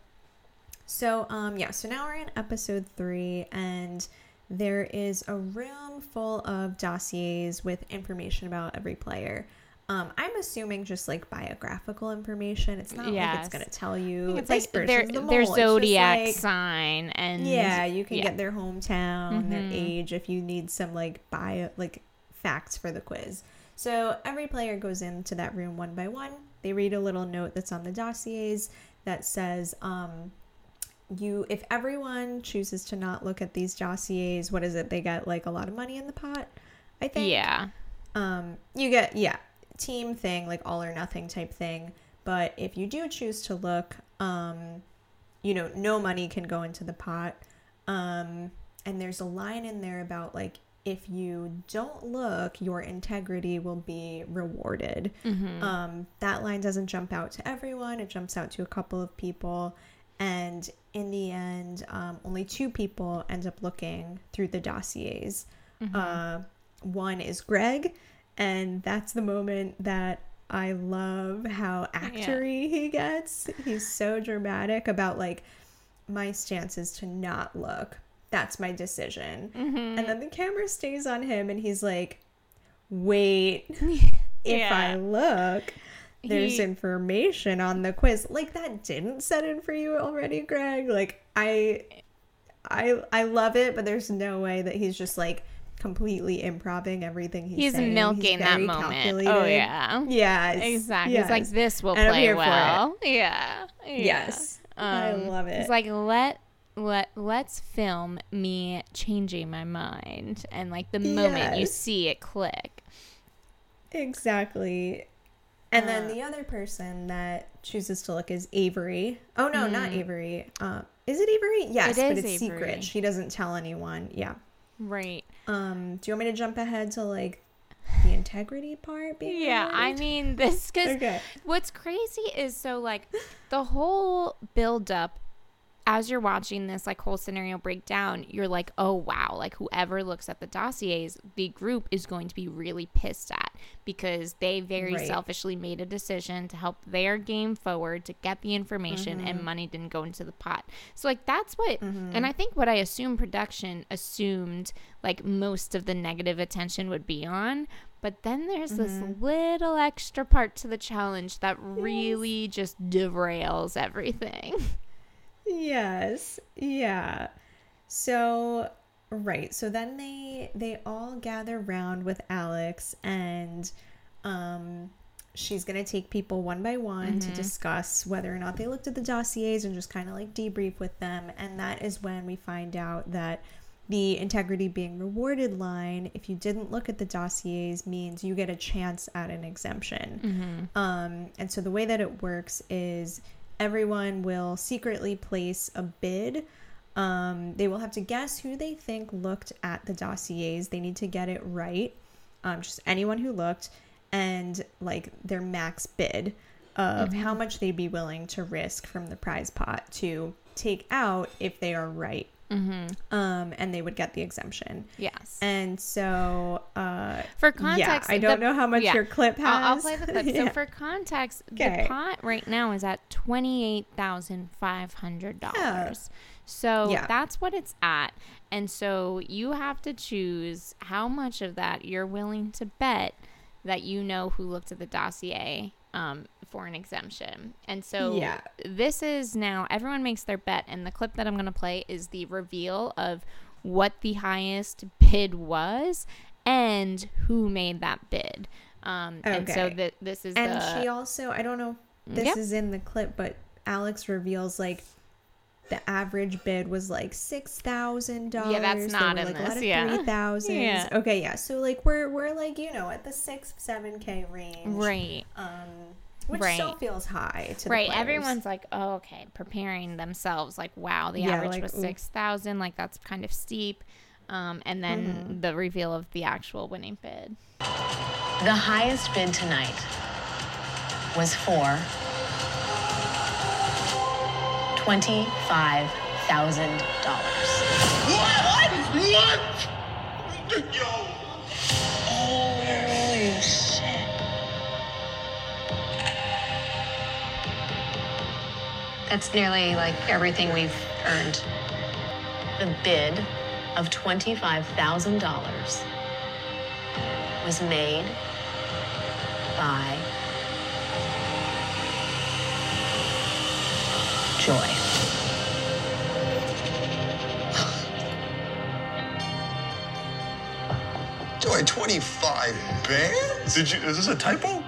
so um yeah, so now we're in episode 3 and there is a room full of dossiers with information about every player. Um, I'm assuming just like biographical information. It's not like it's gonna tell you It's like their the their zodiac like- sign and Yeah, you can yeah. get their hometown, their Mhm. age if you need some like bio like facts for the quiz. So every player goes into that room one by one. They read a little note that's on the dossiers that says, um, you if everyone chooses to not look at these dossiers, what is it? They get like a lot of money in the pot, I think. yeah. Um, you get yeah, team thing, like all or nothing type thing. But if you do choose to look, um, you know, no money can go into the pot. Um, and there's a line in there about like if you don't look, your integrity will be rewarded. Um, that line doesn't jump out to everyone; it jumps out to a couple of people. And in the end, um, only two people end up looking through the dossiers. Uh, one is Greg, and that's the moment that I love how actory he gets. He's so dramatic about like my stance is to not look. That's my decision. Mm-hmm. And then the camera stays on him, and he's like, "Wait, *laughs* if Yeah. I look." There's He- information on the quiz. Like that didn't set in for you already, Greg. Like I I I love it, but there's no way that he's just like completely improving everything he's, He's saying. milking that very moment. Oh calculated. yeah. Yes. Exactly. It's like this will And play well. Yeah. *laughs* yeah. Yes. I Um, love it. It's like let let let's film me changing my mind and like the moment you see it click. Exactly. And then Uh, the other person that chooses to look is Avery. Oh no, not Avery. Uh, is it Avery? Yes, Mm. It but it's Avery. secret. She doesn't tell anyone. Yeah. Right. Um, do you want me to jump ahead to like the integrity part? Yeah, I mean this because Okay. what's crazy is so like the whole build up as you're watching this like whole scenario breakdown, you're like, oh wow, like whoever looks at the dossiers, the group is going to be really pissed at because they very Right. selfishly made a decision to help their game forward to get the information and Mm-hmm. money didn't go into the pot. So like that's what and I think what I assume production assumed like most of the negative attention would be on. But then there's this Mm-hmm. little extra part to the challenge that really just derails everything. *laughs* Yes. Yeah. So right. So then they they all gather round with Alex and um she's going to take people one by one to discuss whether or not they looked at the dossiers and just kind of like debrief with them and that is when we find out that the integrity being rewarded line if you didn't look at the dossiers means you get a chance at an exemption um, and so the way that it works is everyone will secretly place a bid. Um, they will have to guess who they think looked at the dossiers. They need to get it right. Um, just anyone who looked and like their max bid of how much they'd be willing to risk from the prize pot to take out if they are right. Um, and they would get the exemption. Yes. And so, uh, For context, yeah, I don't the- know how much yeah. your clip has. I'll, I'll play the *laughs* clip. Yeah. So for context, the pot right now is at twenty eight thousand five hundred dollars. So Yeah. that's what it's at, and so you have to choose how much of that you're willing to bet that you know who looked at the dossier um, for an exemption. And so Yeah. this is now everyone makes their bet, and the clip that I'm going to play is the reveal of what the highest bid was and who made that bid. Um, And so th- this is And the she also, I don't know if this Yep. is in the clip, but Alex reveals like the average bid was like six thousand dollars. Yeah, that's not in like a this, lot of yeah. three thousands. Yeah. Okay, yeah. So like we're we're like you know at the six seven k range, right. Um, which Right. still feels high to Right, players. everyone's like, oh, okay, preparing themselves. Like, wow, the Yeah, average like, was six thousand. Like, that's kind of steep. Um, and then Mm-hmm. the reveal of the actual winning bid. The highest bid tonight was for $25,000. What? What? What? Yo. Holy shit. That's nearly like everything we've earned. The bid of $25,000 was made by Joy. Joy, 25 bands? Did you? Is this a typo?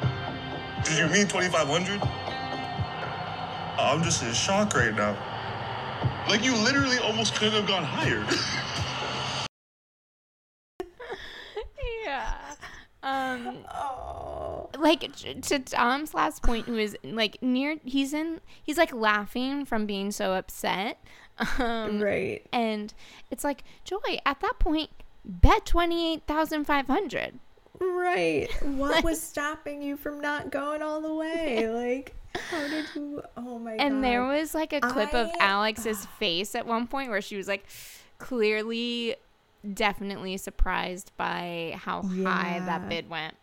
Did you mean 2,500? I'm just in shock right now. Like you literally almost couldn't have gone higher. *laughs* Yeah. Um, Oh, like to Tom's last point, who is like near, he's in, he's like laughing from being so upset. Um, right. and it's like Joy at that point bet twenty eight thousand five hundred. Right. What was *laughs* stopping you from not going all the way? Like, how did you? Oh my god. And there was like a clip of I- Alex's *sighs* face at one point where she was like clearly definitely surprised by how high that bid went.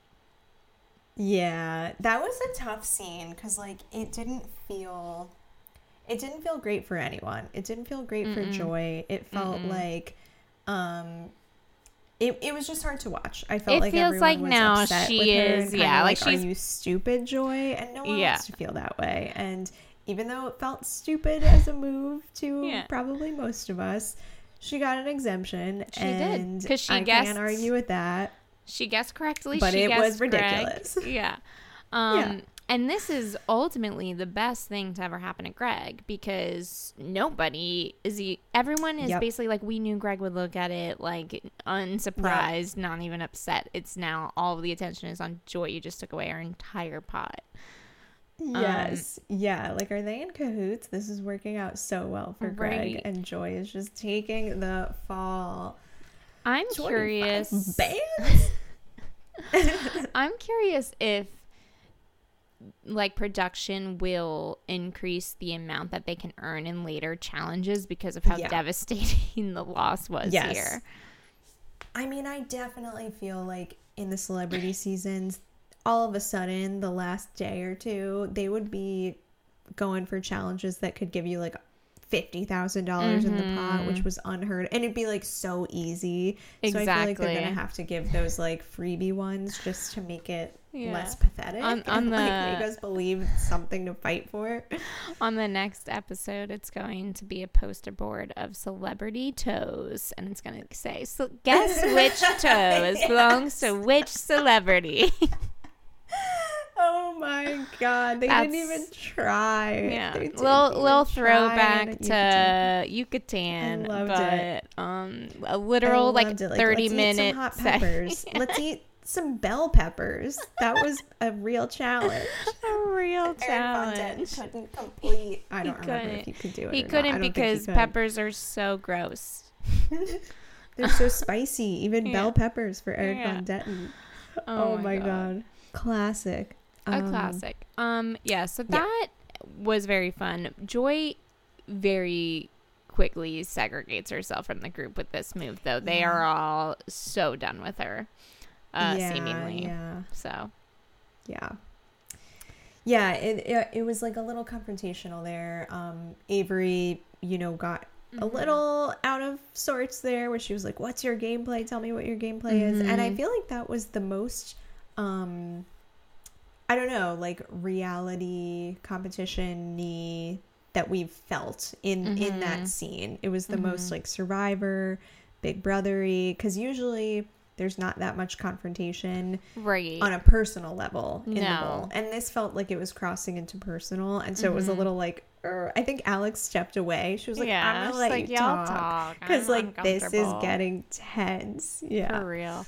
Yeah, that was a tough scene because like it didn't feel, it didn't feel great for anyone. It didn't feel great for Joy. It felt like, um, it, it was just hard to watch. I felt It like feels everyone like was now upset she and is- yeah, like like, she's- are you stupid, Joy? And no one Yeah. wants to feel that way. And even though it felt stupid as a move to Yeah. probably most of us, she got an exemption. She did because she I guessed- can't argue with that. She guessed correctly. But she it was guessed Greg. ridiculous. *laughs* Yeah. Um, Yeah. And this is ultimately the best thing to ever happen to Greg because nobody is he. Everyone is Yep. basically like, we knew Greg would look at it like unsurprised, not even upset. It's now all the attention is on Joy. You just took away our entire pot. Um, Yes. yeah. Like, are they in cahoots? This is working out so well for Greg, Right. and Joy is just taking the fall. I'm curious. Bands? *laughs* I'm curious if like production will increase the amount that they can earn in later challenges because of how Yeah. devastating *laughs* the loss was Yes. here. I mean, I definitely feel like in the celebrity seasons, all of a sudden, the last day or two, they would be going for challenges that could give you like fifty thousand dollars in the pot, which mm-hmm. was unheard, and it'd be like so easy. So I feel like they're gonna have to give those like freebie ones just to make it Yeah. less pathetic On- *laughs* on and like the- make us believe something to fight for. *laughs* On the next episode, it's going to be a poster board of celebrity toes, and it's going to say, "So guess *laughs* which toes belongs to which celebrity." Oh my god, they didn't even try. yeah, They didn't little little throwback to Yucatan. Yucatan, I loved but it. um, a I literal like loved it. thirty let's minute Eat some hot *laughs* sec- peppers. Let's eat some bell peppers. That was a real challenge. *laughs* a real Eric Von challenge. Couldn't complete. I don't remember if couldn't. he could do it. He or couldn't don't think he because could. peppers are so gross. *laughs* They're so spicy. Even Yeah. bell peppers for Eric Yeah. Von Detten. Oh Oh, my my God. god. Classic. A Um, classic. Um, yeah. So yeah. that was very fun. Joy very quickly segregates herself from the group with this move, though. They Yeah. are all so done with her, uh, yeah, seemingly. Yeah. So Yeah. Yeah, it, it it was like a little confrontational there. Um Avery, you know, got a little out of sorts there where she was like, "What's your gameplay? Tell me what your gameplay is." And I feel like that was the most um I don't know, like reality competition that we've felt in in that scene. It was the most like survivor, big brothery cuz usually there's not that much confrontation right. on a personal level in the No. mole. And this felt like it was crossing into personal. And so it was a little like, er, I think Alex stepped away. She was like, Yeah, I'm gonna let like, you "Y'all talk. talk. Because, like, this is getting tense. Yeah. For real.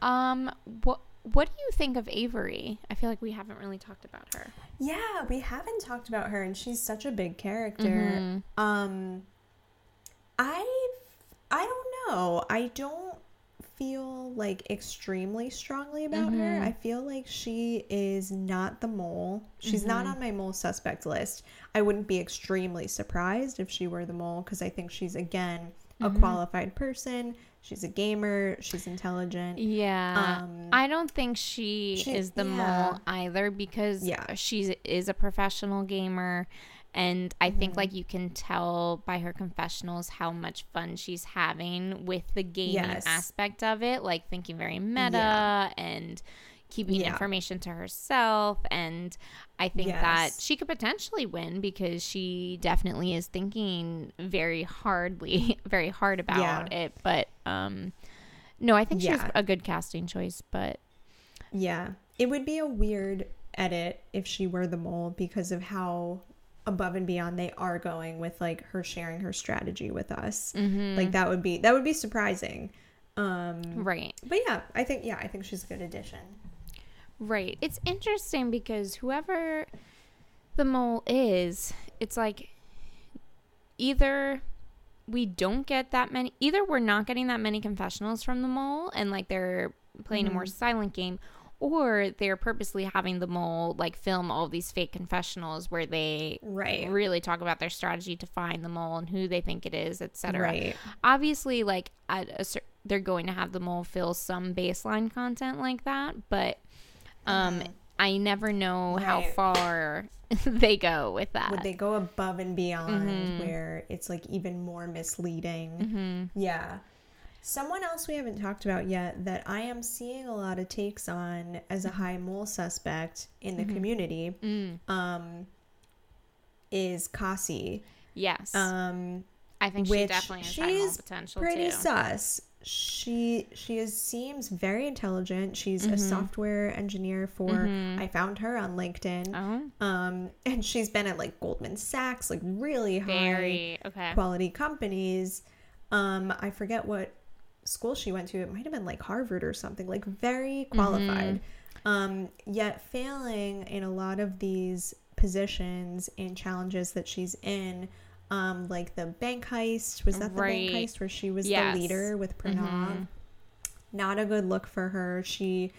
Um, what what do you think of Avery? I feel like we haven't really talked about her. Yeah, we haven't talked about her, and she's such a big character. Mm-hmm. Um, I, I don't know. I don't feel like extremely strongly about her. Mm-hmm. I feel like she is not the mole. She's not Mm-hmm. on my mole suspect list. I wouldn't be extremely surprised if she were the mole because I think she's again a Mm-hmm. qualified person. She's a gamer. She's intelligent. Yeah. Um, I don't think she, she- is the yeah. mole either because Yeah. she is a professional gamer. And I think Mm-hmm. like you can tell by her confessionals how much fun she's having with the gaming Yes. aspect of it, like thinking very meta Yeah. and keeping Yeah. information to herself. And I think that she could potentially win because she definitely is thinking very hardly, *laughs* very hard about Yeah. it. But um, no, I think Yeah. a good casting choice. But Yeah. It would be a weird edit if she were the mole because of how above and beyond they are going with like her sharing her strategy with us. Mm-hmm. Like that would be that would be surprising. Um right, but yeah, I think yeah, I think she's a good addition. Right. It's interesting because whoever the mole is, it's like either we don't get that many either we're not getting that many confessionals from the mole and like they're playing a more mm-hmm. silent game or they're purposely having the mole like film all these fake confessionals where they Right. really talk about their strategy to find the mole and who they think it is etc Right. obviously like at a cer- they're going to have the mole fill some baseline content like that but um i never know how Uh-huh. Far *laughs* they go with that Would they go above and beyond Mm-hmm. where it's like even more misleading? Yeah. Someone else we haven't talked about yet that I am seeing a lot of takes on as a high mole suspect in Mm-hmm. the community Mm. um, is Kesi. yes Um, i think she definitely has high mole she's potential pretty too sus. She she is seems very intelligent. She's Mm-hmm. a software engineer for. I found her on LinkedIn. oh Um, and she's been at like Goldman Sachs, like really high very okay quality companies. Um, I forget what school she went to. It might have been like Harvard or something, like very qualified. Um, yet failing in a lot of these positions and challenges that she's in. Um, like the bank heist. Was that the Right. bank heist where she was Yes. the leader with Pranav? Not a good look for her. She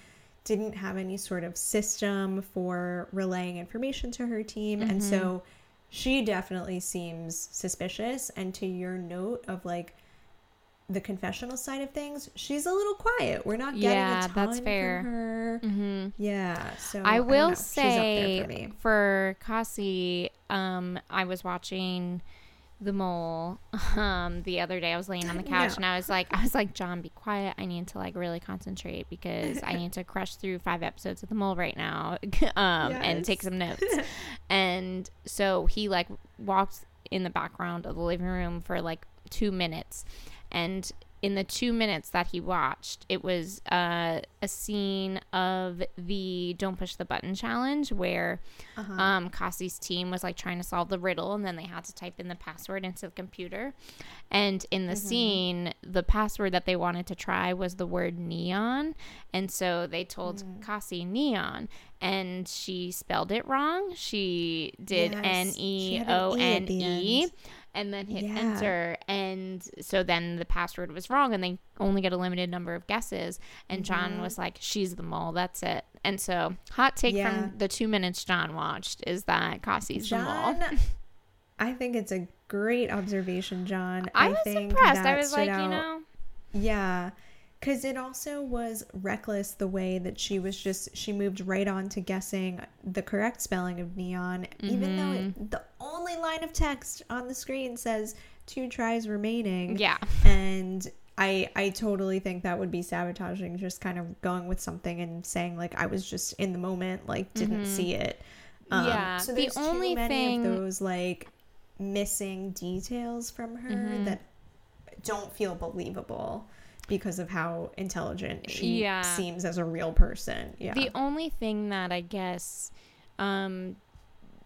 didn't have any sort of system for relaying information to her team. And so she definitely seems suspicious. And to your note of like the confessional side of things, she's a little quiet. We're not getting Yeah, a ton that's fair. from her. Mm-hmm. Yeah. So I will know. She's up there say for for Cassie, um, I was watching the mole *laughs* um the other day. I was laying on the couch No. and I was like I was like, John, be quiet. I need to like really concentrate because I need to crush through five episodes of the mole right now. *laughs* um and take some notes. *laughs* and so he like walked in the background of the living room for like two minutes and in the two minutes that he watched it was uh, a scene of the don't push the button challenge where um Cassie's team was like trying to solve the riddle and then they had to type in the password into the computer. And in the scene the password that they wanted to try was the word neon. And so they told Cassie neon and she spelled it wrong. She did N E O N E. and then hit Yeah. enter and so then the password was wrong and they only get a limited number of guesses and john Mm-hmm. was like she's the mole that's it and so hot take Yeah. from the two minutes john watched is that cassie's the mole I think it's a great observation, John. i was think impressed i was like you know Yeah. Because it also was reckless the way that she was just, she moved right on to guessing the correct spelling of neon, even though Mm-hmm. it, the only line of text on the screen says two tries remaining. yeah And I, I totally think that would be sabotaging, just kind of going with something and saying, like, I was just in the moment, like, didn't see it. Um, Mm-hmm. Yeah, So the there's only too many thing- of those, like, missing details from her Mm-hmm. that don't feel believable because of how intelligent she Yeah. seems as a real person. Yeah. The only thing that I guess um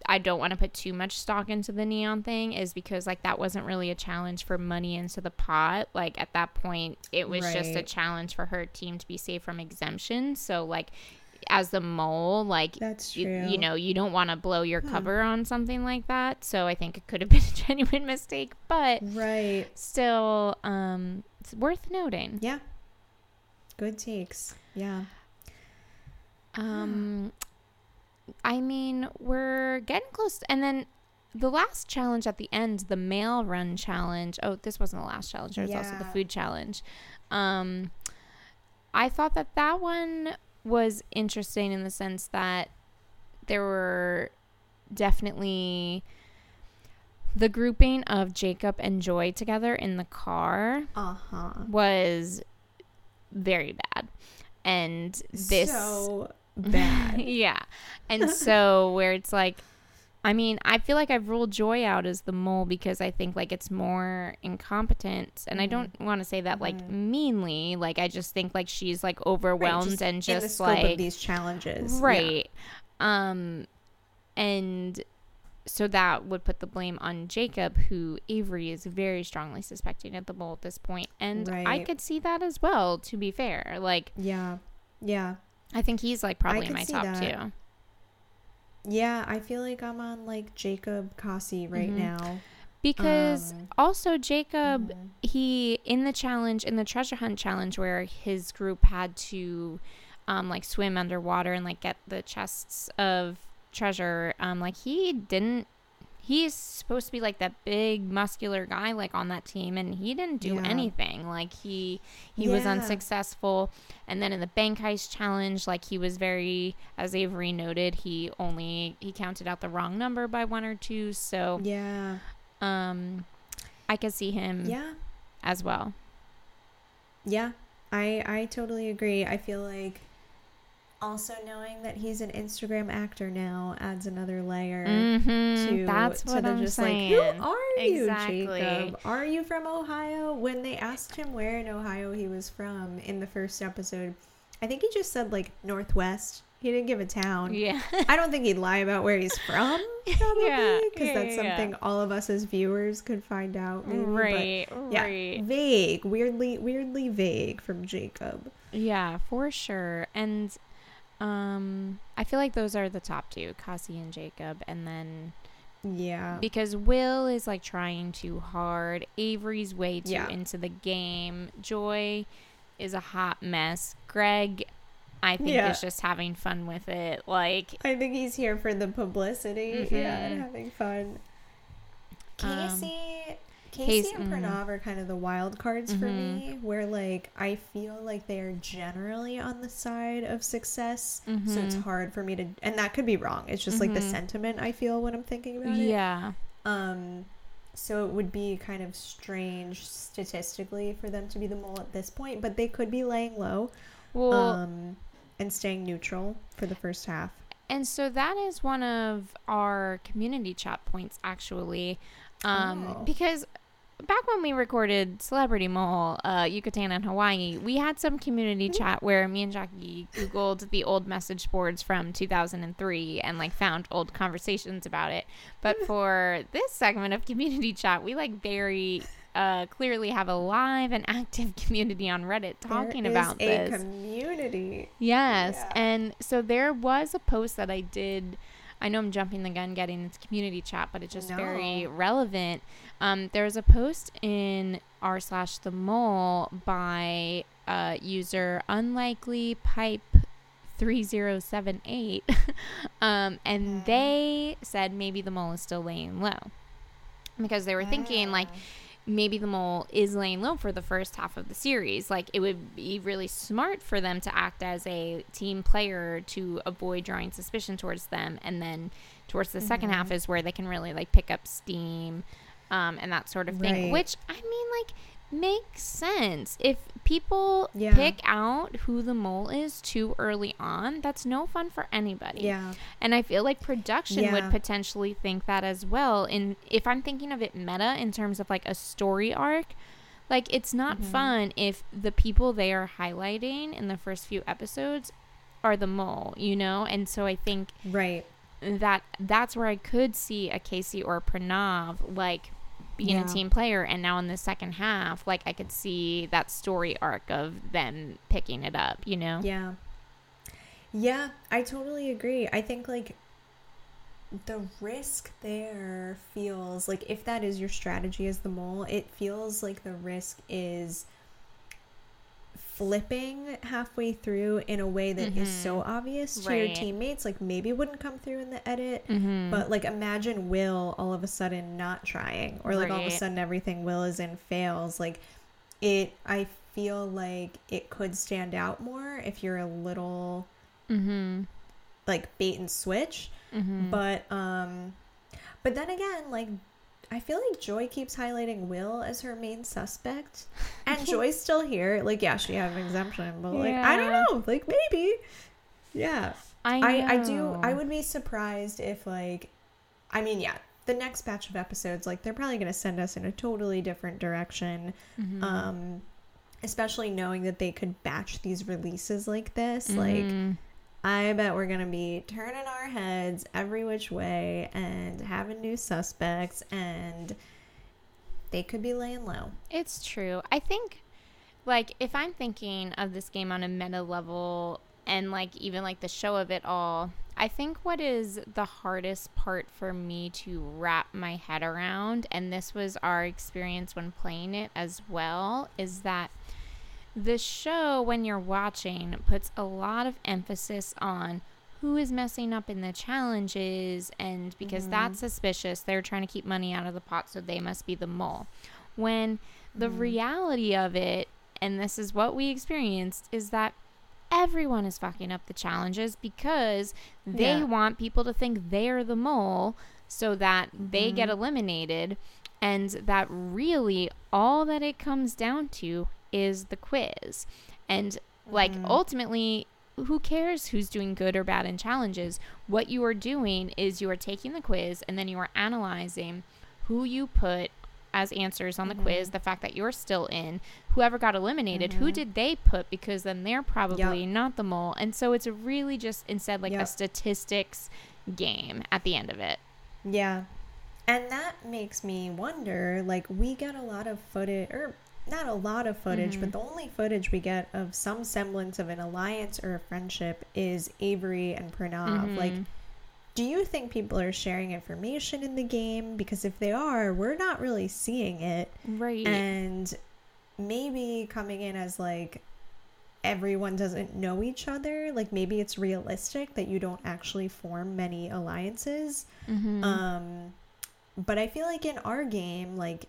I don't want to put too much stock into the neon thing is because like that wasn't really a challenge for money into the pot. Like at that point it was just a challenge for her team to be safe from exemption. So like as the mole, like That's you, you know, you don't want to blow your cover on something like that. So I think it could have *laughs* been a genuine mistake, but right. still um it's worth noting. Yeah. Good takes. Yeah. Um, I mean, we're getting close, and then the last challenge at the end, the mail run challenge. Oh, this wasn't the last challenge. There was also the food challenge. Um, I thought that that one was interesting in the sense that there were definitely the grouping of Jacob and Joy together in the car Uh huh. was very bad. And this so *laughs* bad. yeah. And so where it's like I mean, I feel like I've ruled Joy out as the mole because I think like it's more incompetent and I don't want to say that like meanly, like I just think like she's like overwhelmed just and just like these challenges. Yeah. right. Um and so that would put the blame on Jacob, who Avery is very strongly suspecting at the mole at this point. And I could see that as well, to be fair. Like Yeah. Yeah. I think he's like probably in my top that. two. Yeah. I feel like I'm on like Jacob Cassie right Mhm. now. Because Um, also Jacob, mhm. he in the challenge in the treasure hunt challenge where his group had to um like swim underwater and like get the chests of treasure, um like he didn't he's supposed to be like that big muscular guy like on that team and he didn't do Yeah. anything. Like he he was unsuccessful. And then in the bank heist challenge, like he was very as Avery noted, he only he counted out the wrong number by one or two. So Yeah. um i could see him Yeah. as well Yeah, I I totally agree. I feel like also knowing that he's an Instagram actor now adds another layer mm-hmm. to that's to what the i'm just saying like who are you, Exactly. Jacob? Are you from Ohio? When they asked him where in Ohio he was from in the first episode, I think he just said like Northwest. He didn't give a town. yeah *laughs* I don't think he'd lie about where he's from, *laughs* probably, Yeah, because yeah, that's yeah, yeah. something all of us as viewers could find out. Maybe, but right yeah, right vague, weirdly, weirdly vague from Jacob. yeah for sure and um i feel like those are the top two cassie and jacob and then Yeah, because will is like trying too hard avery's way too Yeah. into the game joy is a hot mess greg I think Yeah. is just having fun with it. Like, I think he's here for the publicity, yeah, and having fun. Um, Kesi, Kesi Case- and. Pranav are kind of the wild cards for Mhm. me, where like I feel like they are generally on the side of success, so it's Mhm. hard for me to, and that could be wrong. It's just like the Mhm. sentiment I feel when I'm thinking about it. yeah. Um, so it would be kind of strange statistically for them to be the mole at this point, but they could be laying low, Well, um, and staying neutral for the first half. and so that is one of our community chat points, actually. Um, Oh. Because back when we recorded Celebrity Mole, uh, Yucatan and Hawaii, we had some community chat where me and Jackie Googled the old message boards from 2003 and like found old conversations about it. But for this segment of community chat, we like very uh, clearly have a live and active *laughs* community on Reddit talking There about is a this. community. Yes. Yeah. And so there was a post that I did. I know I'm jumping the gun getting into community chat, but it's just very relevant. Um, there was a post in r slash the mole by uh, user unlikely pipe 3078 *laughs* um, and they said maybe the mole is still laying low. Because they were thinking like maybe the mole is laying low for the first half of the series. Like it would be really smart for them to act as a team player to avoid drawing suspicion towards them, and then towards the second half is where they can really like pick up steam, um, and that sort of thing. Right. Which I mean, like makes sense if people Yeah. pick out who the mole is too early on. That's no fun for anybody. Yeah. And I feel like production Yeah. would potentially think that as well. And if I'm thinking of it meta in terms of like a story arc, like it's not Mm-hmm. fun if the people they are highlighting in the first few episodes are the mole, you know? And so I think Right. that that's where I could see a Kesi or a Pranav like being Yeah. a team player and now in the second half like I could see that story arc of them picking it up, you know? Yeah. Yeah, I totally agree. I think like the risk there feels like if that is your strategy as the mole, it feels like the risk is flipping halfway through in a way that is so obvious to your teammates like maybe wouldn't come through in the edit Mhm. but like imagine will all of a sudden not trying or like all of a sudden everything will is in fails. Like it i feel like it could stand out more if you're a little Mhm. like bait and switch. But um but then again like i feel like joy keeps highlighting will as her main suspect. *laughs* And joy's still here. Like yeah she had an exemption but like i don't know. Like maybe. Yeah. I I, I do. I would be surprised if like I mean yeah the next batch of episodes like they're probably going to send us in a totally different direction. Mm-hmm. um especially knowing that they could batch these releases like this like Mhm. I bet we're going to be turning our heads every which way and having new suspects and they could be laying low. It's true. I think, like, if I'm thinking of this game on a meta level and, like, even like the show of it all, I think what is the hardest part for me to wrap my head around, and this was our experience when playing it as well, is that the show, when you're watching, puts a lot of emphasis on who is messing up in the challenges, and because mm-hmm. that's suspicious, they're trying to keep money out of the pot, so they must be the mole. When the mm-hmm. reality of it, and this is what we experienced, is that everyone is fucking up the challenges because they Yeah. want people to think they're the mole so that they get mm-hmm. eliminated and that really all that it comes down to is the quiz. And like mm. ultimately who cares who's doing good or bad in challenges? What you are doing is you are taking the quiz and then you are analyzing who you put as answers on the mm-hmm. quiz the fact that you're still in whoever got eliminated who mm-hmm. did they put? Because then they're probably not the mole. And so it's really just instead like a statistics game at the end of it. Yeah. And that makes me wonder like, we get a lot of footage, or not a lot of footage, but the only footage we get of some semblance of an alliance or a friendship is Avery and Pranav. Like, do you think people are sharing information in the game? Because if they are, we're not really seeing it. right And maybe coming in as like everyone doesn't know each other. Like maybe it's realistic that you don't actually form many alliances. Mm-hmm. Um, but I feel like in our game, like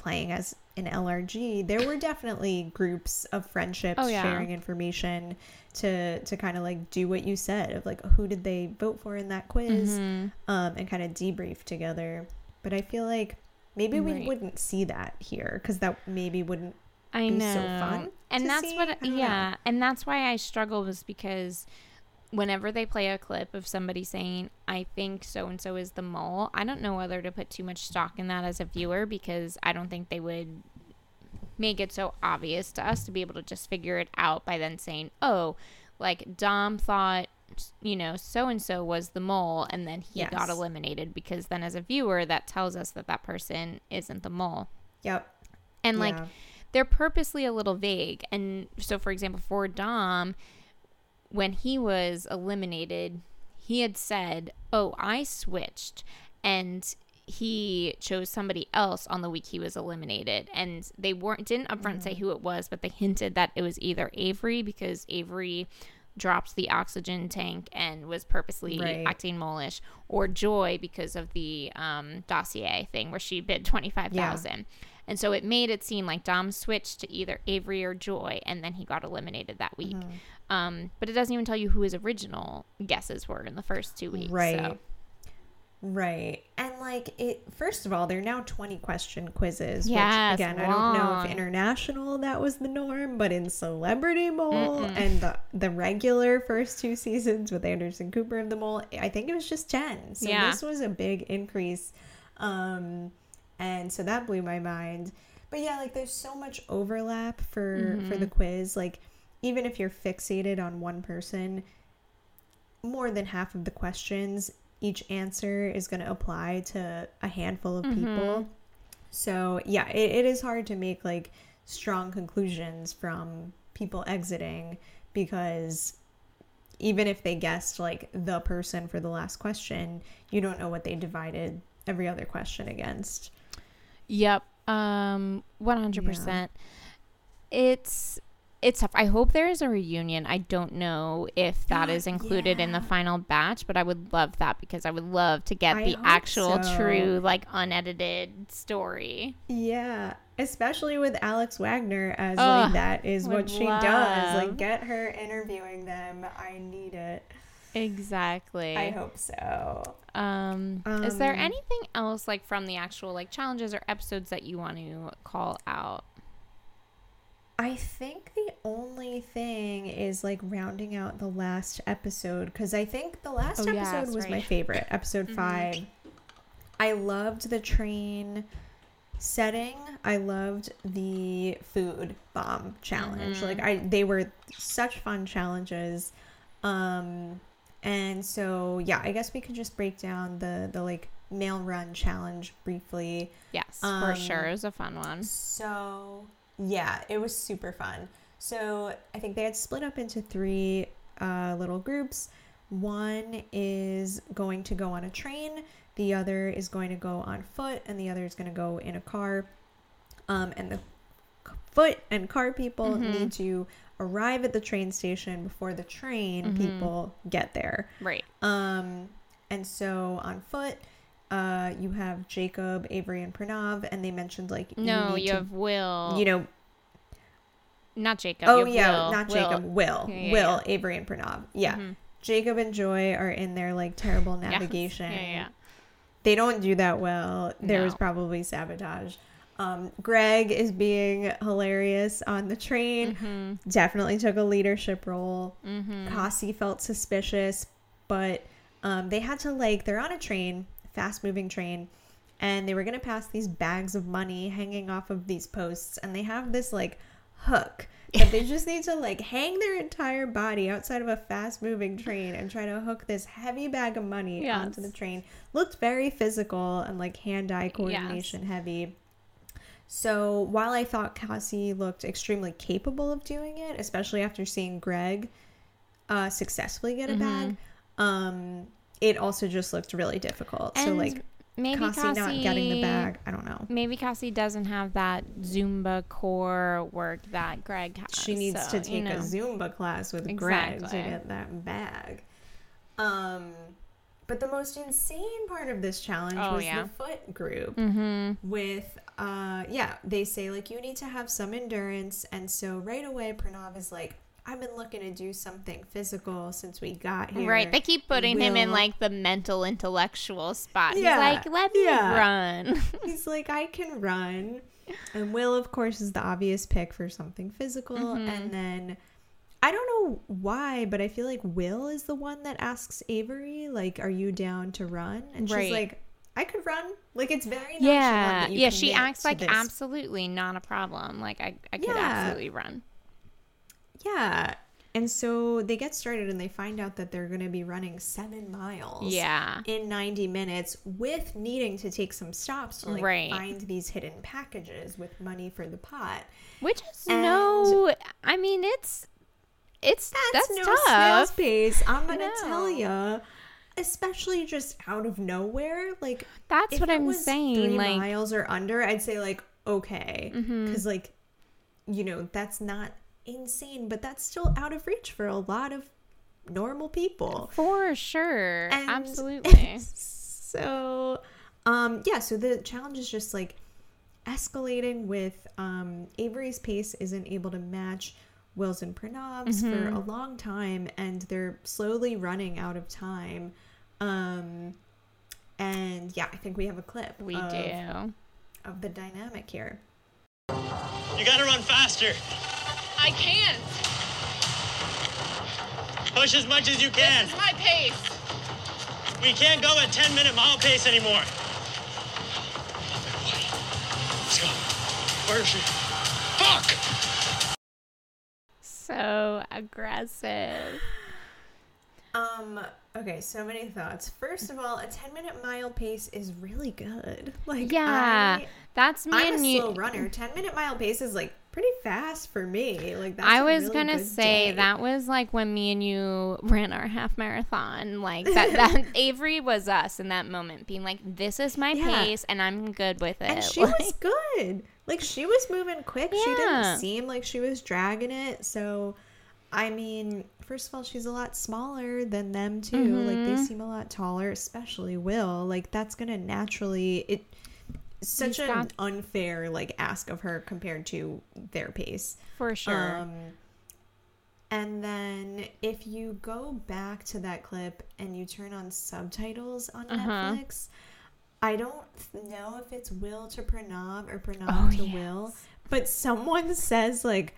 playing as an LRG, there were definitely groups of friendships Oh, yeah. sharing information to to kind of like do what you said of like who did they vote for in that quiz Mm-hmm. um, and kind of debrief together. But I feel like maybe we Right. wouldn't see that here because that maybe wouldn't I be know. so fun and that's see? what I don't know. yeah, and that's why I struggle was because whenever they play a clip of somebody saying, I think so and so is the mole, I don't know whether to put too much stock in that as a viewer because I don't think they would make it so obvious to us to be able to just figure it out by then saying, Oh, like Dom thought you know, so and so was the mole, and then he got eliminated because then, as a viewer, that tells us that that person isn't the mole. Yep. And like they're purposely a little vague. And so for example, for Dom, when he was eliminated, he had said, "Oh, I switched." And he chose somebody else on the week he was eliminated and they weren't didn't upfront say who it was but they hinted that it was either Avery because Avery dropped the oxygen tank and was purposely Right. acting molish or Joy because of the um, dossier thing where she bid 25,000 and so it made it seem like Dom switched to either Avery or Joy, and then he got eliminated that week. Mm-hmm. Um, but it doesn't even tell you who his original guesses were in the first two weeks. Right. So. Right. And like it first of all, they're now 20 question quizzes. Yes, which again, I don't know if international that was the norm, but in Celebrity Mole and the the regular first two seasons with Anderson Cooper of the Mole, I think it was just 10. So Yeah. this was a big increase. Um and so that blew my mind. But yeah, like there's so much overlap for for Mm-hmm. the quiz. Like even if you're fixated on one person, more than half of the questions, each answer is going to apply to a handful of people. So, yeah, it, it is hard to make like strong conclusions from people exiting because even if they guessed like the person for the last question, you don't know what they divided every other question against. Yep. Um, one hundred percent. It's it's tough. I hope there is a reunion. I don't know if that is included in the final batch, but I would love that because I would love to get I the actual so. true, like unedited story. Yeah, especially with Alex Wagner as Ugh, like that is what she does. Like get her interviewing them. I need it. Exactly. I hope so. Um, is there Um, anything else like from the actual like challenges or episodes that you want to call out? I think the only thing is like rounding out the last episode because I think the last Oh, episode was my favorite, episode five. I loved the train setting. I loved the food bomb challenge. Like I they were such fun challenges. Um and so yeah, I guess we could just break down the the like mail run challenge briefly. Yes, for Um, sure. It was a fun one. So yeah, it was super fun. So I think they had split up into three uh, little groups. One is going to go on a train, the other is going to go on foot, and the other is going to go in a car. Um, and the foot and car people need to arrive at the train station before the train people get there. Right. Um, and so on foot, uh, you have Jacob, Avery, and Pranav, and they mentioned like No, need you to- have Will. you know, not Jacob. oh yeah, Will. not Will. Jacob, Will, Yeah, yeah, Will, yeah. Avery, and Pranav. Yeah, Mhm. Jacob and Joy are in their like terrible navigation. Yeah, yeah. They don't do that well. There was probably sabotage. Um, Greg is being hilarious on the train. Mm-hmm. Definitely took a leadership role. Kesi felt suspicious, but um, they had to like they're on a train, fast moving train, and they were gonna pass these bags of money hanging off of these posts, and they have this like hook that they just need to like hang their entire body outside of a fast moving train and try to hook this heavy bag of money onto the train. Looked very physical and like hand eye coordination heavy. So while I thought Kesi looked extremely capable of doing it, especially after seeing Greg uh, successfully get a bag, um, it also just looked really difficult. so like, maybe not getting the bag. I don't know. Maybe Kesi doesn't have that Zumba core work that Greg has. She needs so, to you take a. Zumba class with Greg to get that bag. Um, but the most insane part of this challenge Oh, was yeah. the foot group. Mhm. With uh, yeah, they say like you need to have some endurance, and so right away Pranav is like, I've been looking to do something physical since we got here. Right, they keep putting him in like the mental intellectual spot. Yeah, He's like, let me yeah. run. *laughs* He's like, I can run. And Will, of course, is the obvious pick for something physical. Mhm. And then I don't know why, but I feel like Will is the one that asks Avery, like, are you down to run? And Right. she's like, I could run. Like, it's very yeah, yeah. She acts like absolutely not a problem. Like I, I could Yeah. absolutely run. Yeah. And so they get started and they find out that they're going to be running seven miles. Yeah. In 90 minutes with needing to take some stops to like Right. find these hidden packages with money for the pot. Which is And- no. I mean, it's it's That's, that's, no tough. snail's pace. I'm going to tell you. Especially just out of nowhere. Like, That's what I'm saying, Three like- miles or under, I'd say, like, okay. Mm-hmm. Because, like, you know, that's not insane, but that's still out of reach for a lot of normal people. For sure. And- Absolutely. *laughs* So, um, yeah, so the challenge is just like escalating with um, Avery's pace isn't able to match Will's and Pranav's for Mhm. a long time, and they're slowly running out of time. Um, and yeah, I think we have a clip. We of, do. of the dynamic here. You gotta run faster. I can't. Push as much as you can. This is my pace. We can't go at 10 minute mile pace anymore. Let's go. Where is she? Fuck! So aggressive. Um. Okay. So many thoughts. First of all, a ten minute mile pace is really good. Like Yeah, I, that's me I'm and a you. slow runner. Ten minute mile pace is like pretty fast for me. Like that's I was really gonna say day. that was like when me and you ran our half marathon. Like that, *laughs* that Avery was us in that moment, being like, "This is my Yeah. pace, and I'm good with it." And she *laughs* Like, was good. Like she was moving quick. She didn't seem like she was dragging it. So, I mean, first of all, she's a lot smaller than them too. Like they Mhm. seem a lot taller, especially Will. Like that's gonna naturally it. Such an got- unfair like ask of her compared to their pace. For sure. Um, and then if you go back to that clip and you turn on subtitles on Uh-huh. Netflix, I don't know if it's Will to Pranav or Pranav Oh, to Will, but someone *laughs* says like,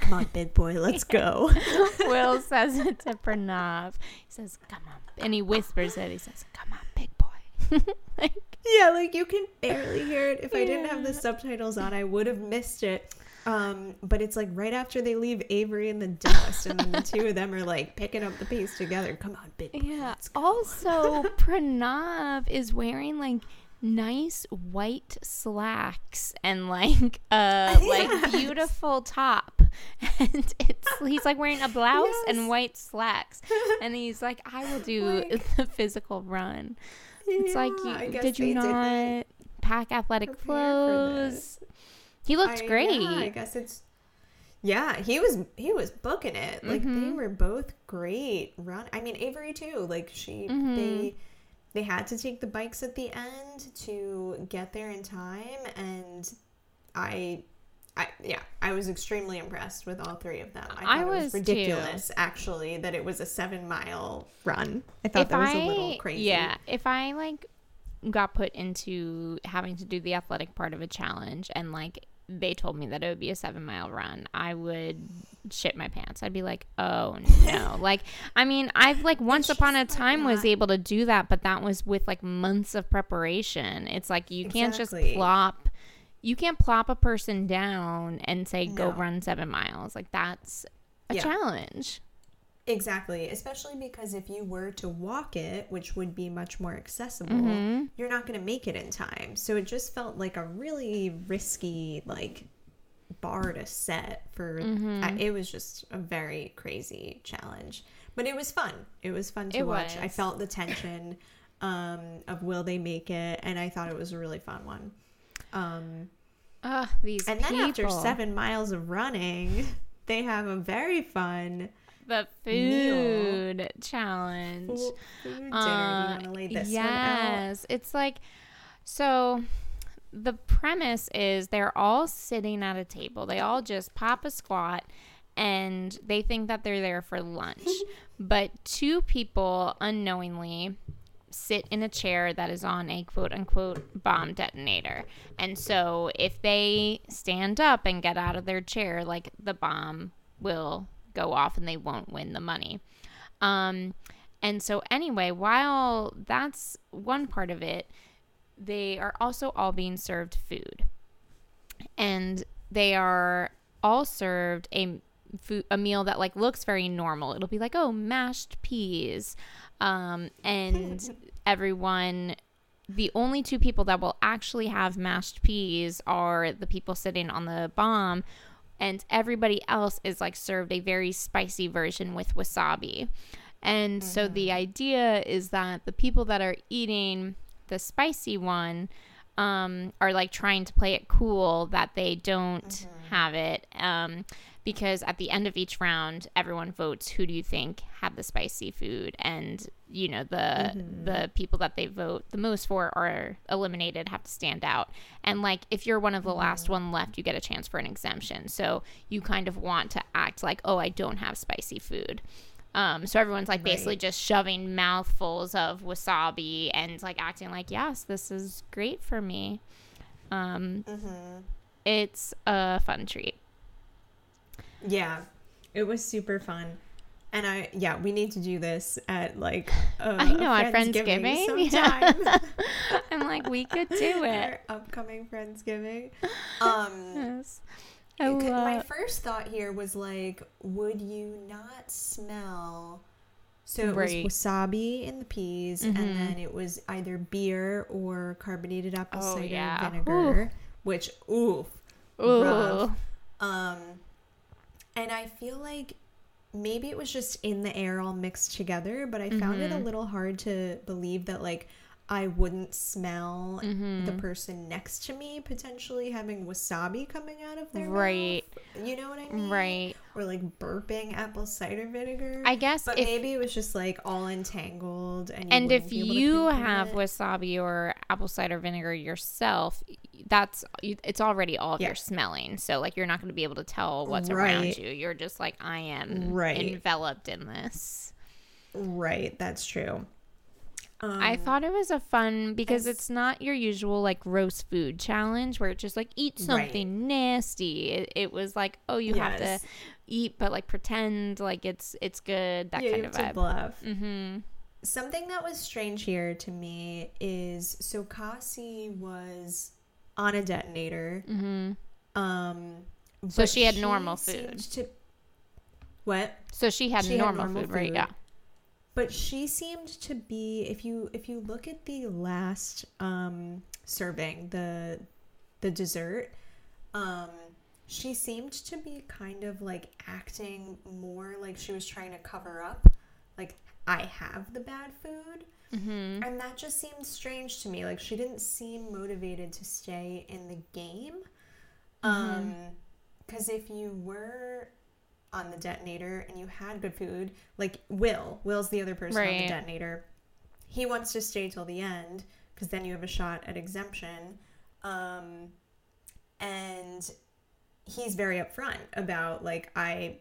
"Come on, big boy, let's go." *laughs* Will says it to Pranav. He says, "Come on," and he whispers it. He says, "Come on, big boy." *laughs* like, yeah, like you can barely hear it. If I didn't have the subtitles on, I would have missed it. Um, but it's like right after they leave Avery in the dust, and then the two of them are like picking up the pace together. Come on, big yeah. Also, Pranav is wearing like nice white slacks and like a *laughs* like beautiful top, *laughs* and it's he's like wearing a blouse and white slacks, and he's like, "I will do *laughs* Like- the physical run." It's like, Yeah, you, did you they didn't pack athletic clothes? He looked I- great. Yeah, I guess it's. Yeah, he was he was booking it. Like they Mhm. were both great run. I mean Avery too. Like she Mhm. they they had to take the bikes at the end to get there in time and I I yeah, I was extremely impressed with all three of them. I, I thought it was, was too. ridiculous actually that it was a 7 mile run. I thought that was a little crazy. Yeah, if I like got put into having to do the athletic part of a challenge and like they told me that it would be a seven mile run, I would shit my pants. I'd be like, oh *laughs* no. like, I mean, I've like once upon a time was able to do that, but that was with like months of preparation. It's like you can't just Exactly. plop. You can't plop a person down and say go run seven miles. Like that's a Yeah. challenge. Exactly, especially because if you were to walk it, which would be much more accessible, Mhm. you're not going to make it in time. So it just felt like a really risky like bar to set for Mhm. I- it was just a very crazy challenge. But it was fun. It was fun to It watch. I felt the tension. um, of will they make it, and I thought it was a really fun one. Um, Ugh, these and then after people. seven miles of running, *laughs* they have a very fun the meal. food challenge. food dinner. Uh, you lay this one out? yes, it's like so. The premise is they're all sitting at a table. They all just pop a squat, and they think that they're there for lunch. *laughs* but two people unknowingly sit in a chair that is on a quote unquote bomb detonator. And so if they stand up and get out of their chair, like the bomb will go off and they won't win the money. Um, and so, anyway, while that's one part of it, they are also all being served food. And they are all served a food, a meal that like looks very normal. It'll be like, oh, mashed peas. Um, and everyone the only two people that will actually have mashed peas are the people sitting on the bomb and everybody else is like served a very spicy version with wasabi. And so the idea is that the people that are eating the spicy one um, are like trying to play it cool that they don't have it. Um, because at the end of each round, everyone votes who do you think had the spicy food, and you know the the people that they vote the most for are eliminated, have to stand out. And like if you're one of the last one left, you get a chance for an exemption. So you kind of want to act like, oh, I don't have spicy food. Um, so everyone's like basically Right. just shoving mouthfuls of wasabi and like acting like, yes, this is great for me. Um, It's a fun treat. Yeah, it was super fun. And I, yeah, we need to do this at like a, I know, a at Friendsgiving. *laughs* sometime. *laughs* I'm like, we could do *laughs* it. Our upcoming Friendsgiving. Um, Yes. I c- my first thought here was like, would you not smell? So it Right. was wasabi in the peas, Mhm. and then it was either beer or carbonated apple Oh, cider yeah. vinegar, which oof, Ooh. rough. Um, and I feel like maybe it was just in the air all mixed together, but I found it a Mhm. little hard to believe that like I wouldn't smell the Mhm. person next to me potentially having wasabi coming out of their Right. mouth. You know what I mean? Right. Or like burping apple cider vinegar. I guess but if- maybe it was just like all entangled, and you and if you have it. wasabi or apple cider vinegar yourself, that's it's already all of Yeah. your smelling. So like you're not going to be able to tell what's around you. You're just like I am Right. enveloped in this. right, that's true. I Um, thought it was a fun because it's not your usual like roast food challenge where it's just like eat Right. something nasty. It, it was like oh you have to eat but like pretend like it's it's good that yeah, kind you of vibe. bluff. Mm-hmm. Something that was strange here to me is so Kesi was on a detonator. Mm-hmm. Um, So she had normal food. To, what? So she had She had normal, normal food, right? Yeah. But she seemed to be if you if you look at the last um serving, the the dessert, um she seemed to be kind of like acting more like she was trying to cover up like I have the bad food. Mm-hmm. And that just seemed strange to me. Like she didn't seem motivated to stay in the game. Um cuz if you were on the detonator and you had good food, like Will, Will's the other person on the detonator. He wants to stay till the end cuz then you have a shot at exemption. Um and he's very upfront about like I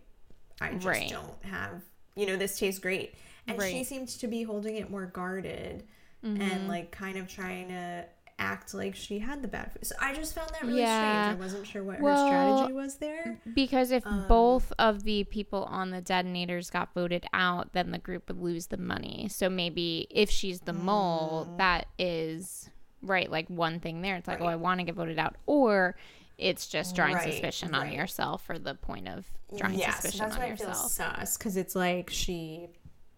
I just Right. don't have you know this tastes great. And she Right. seems to be holding it more guarded Mhm. and like kind of trying to act like she had the bad food. So I just found that really Yeah. strange. I wasn't sure what Well, her strategy was there. Because if Um, both of the people on the detonators got voted out, then the group would lose the money. So maybe if she's the mole, Mm. that is right, like one thing there. It's like, oh, I want to get voted out, or it's just drawing Right, suspicion on yourself for the point of drawing suspicion that's on why I feel yourself. sus because it's like she,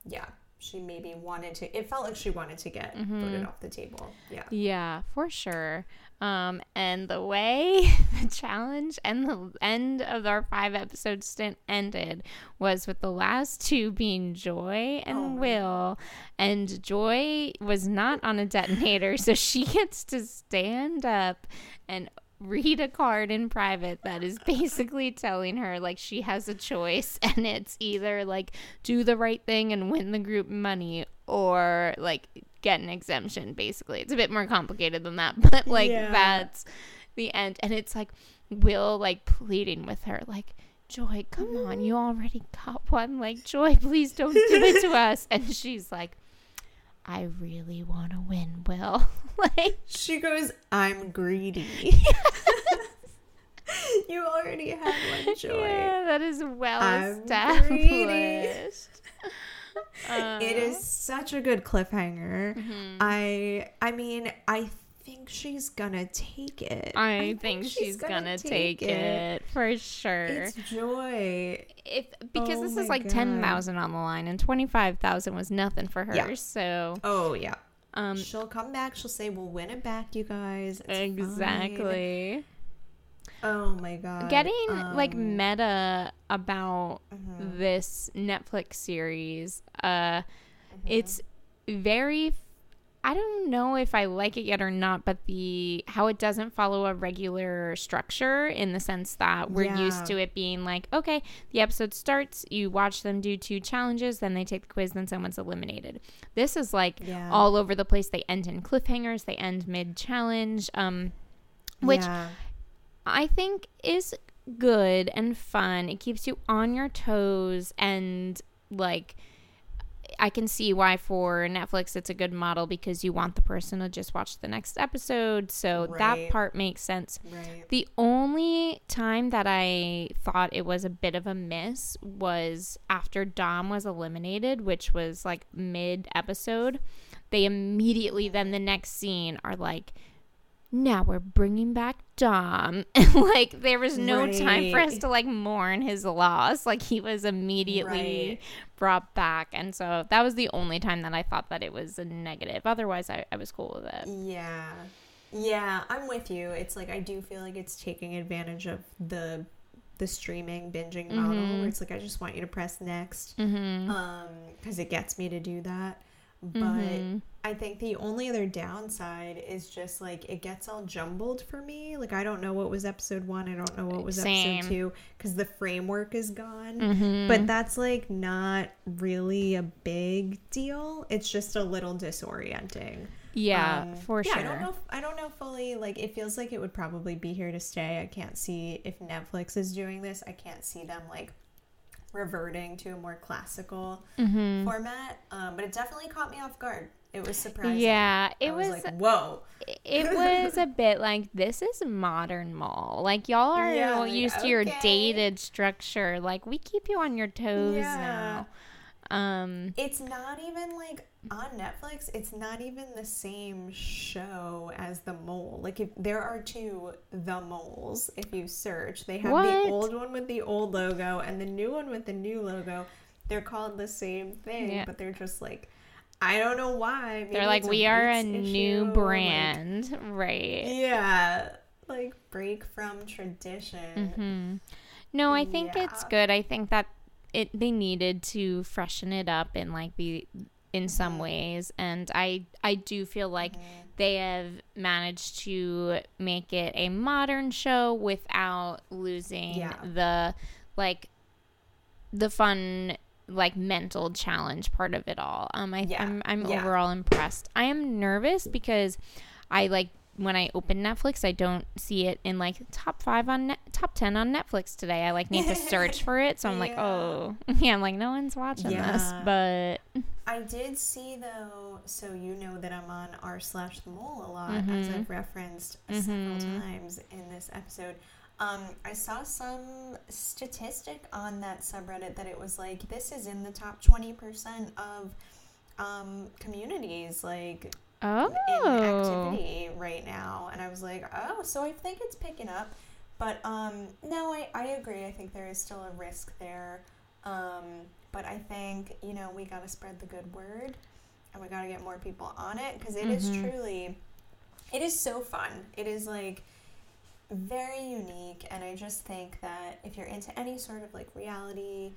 yeah, she maybe wanted to. It felt like she wanted to get Mm-hmm. voted off the table. Yeah. Yeah, for sure. Um, and the way *laughs* the challenge and the end of our five episode stint ended was with the last two being Joy and Will. And Joy was not on a detonator, *laughs* so she gets to stand up and read a card in private that is basically telling her like she has a choice *laughs* and it's either like do the right thing and win the group money or like get an exemption basically. It's a bit more complicated than that *laughs* but like Yeah. that's the end. And it's like will like pleading with her like joy come on you already got one. Like joy please don't do it to *laughs* us. And she's like i really want to win will *laughs* like She goes, I'm greedy. *laughs* *laughs* you already had one joy. Yeah, that is well I'm established. Uh, it is such a good cliffhanger. Mm-hmm. I I mean, I think she's gonna take it. I, think, she's, gonna, take, it. for sure. It's joy. if because Oh this is like God. ten thousand on the line, and twenty five thousand was nothing for her. Yeah. So Oh yeah. um, She'll come back. She'll say, "We'll win it back, you guys." It's fine." exactly. Oh my god. Getting like Um, meta about mhm. this Netflix series, uh, Mm-hmm. it's very. I don't know if I like it yet or not, but the how it doesn't follow a regular structure in the sense that we're used to it being like, okay, the episode starts, you watch them do two challenges, then they take the quiz, then someone's eliminated. This is like Yeah. all over the place. They end in cliffhangers, they end mid challenge, um, which yeah. I think is good and fun. It keeps you on your toes and like I can see why for Netflix it's a good model because you want the person to just watch the next episode. So that part makes sense. Right. The only time that I thought it was a bit of a miss was after Dom was eliminated, which was like mid episode. They immediately, then the next scene, are like, now we're bringing back Dom. *laughs* like, there was no time for us to like mourn his loss. Like, he was immediately Right. brought back. And so that was the only time that I thought that it was a negative. Otherwise, I, I was cool with it. Yeah. Yeah, I'm with you. It's like I do feel like it's taking advantage of the the streaming binging model Mm-hmm. where it's like I just want you to press next Mm-hmm. um it gets me to do that. But Mm-hmm. I think the only other downside is just like it gets all jumbled for me. Like I don't know what was episode 1, I don't know what was Same. episode 2 cuz the framework is gone. Mm-hmm. But that's like not really a big deal. It's just a little disorienting. Yeah, Um, for yeah, sure. I don't know. I don't know fully. Like, it feels like it would probably be here to stay. I can't see if Netflix is doing this. I can't see them like reverting to a more classical Mm-hmm. format. Um, but it definitely caught me off guard. It was surprising. Yeah, it I was, was like, whoa. it was a bit like this is modern mole. Like y'all are Yeah, like, used to your okay. dated structure. Like we keep you on your toes Yeah. now. Um It's not even like on Netflix. It's not even the same show as the mole. Like if there are two the moles, if you search, they have What? the old one with the old logo and the new one with the new logo. They're called the same thing, Yeah. but they're just like I don't know why. Maybe they're like we are a rights new issue, like- brand, right? yeah, like break from tradition. Mm-hmm. No, I think it's good. I think that it they needed to freshen it up in like the in some Mm-hmm. ways and I I do feel like they have managed to make it a modern show without losing Yeah. the like the fun like mental challenge part of it all. Um I Yeah. I'm I'm Yeah. overall impressed. I am nervous because I like when I open Netflix, I don't see it in like top five on net, top ten on Netflix today. I like need to search for it, so I'm like, *laughs* oh, *laughs* yeah, I'm like no one's watching this, but I did see though, so you know that I'm on r slash the mole a lot, Mm-hmm. as I've referenced several times in this episode. Um, I saw some statistic on that subreddit that it was like this is in the top twenty percent of um, communities like oh, in activity right now, and I was like, oh, so I think it's picking up. But um, no, I, I agree. I think there is still a risk there. Um, but I think you know we got to spread the good word, and we got to get more people on it because it is Mhm. truly, it is so fun. It is like very unique, and I just think that if you're into any sort of like reality.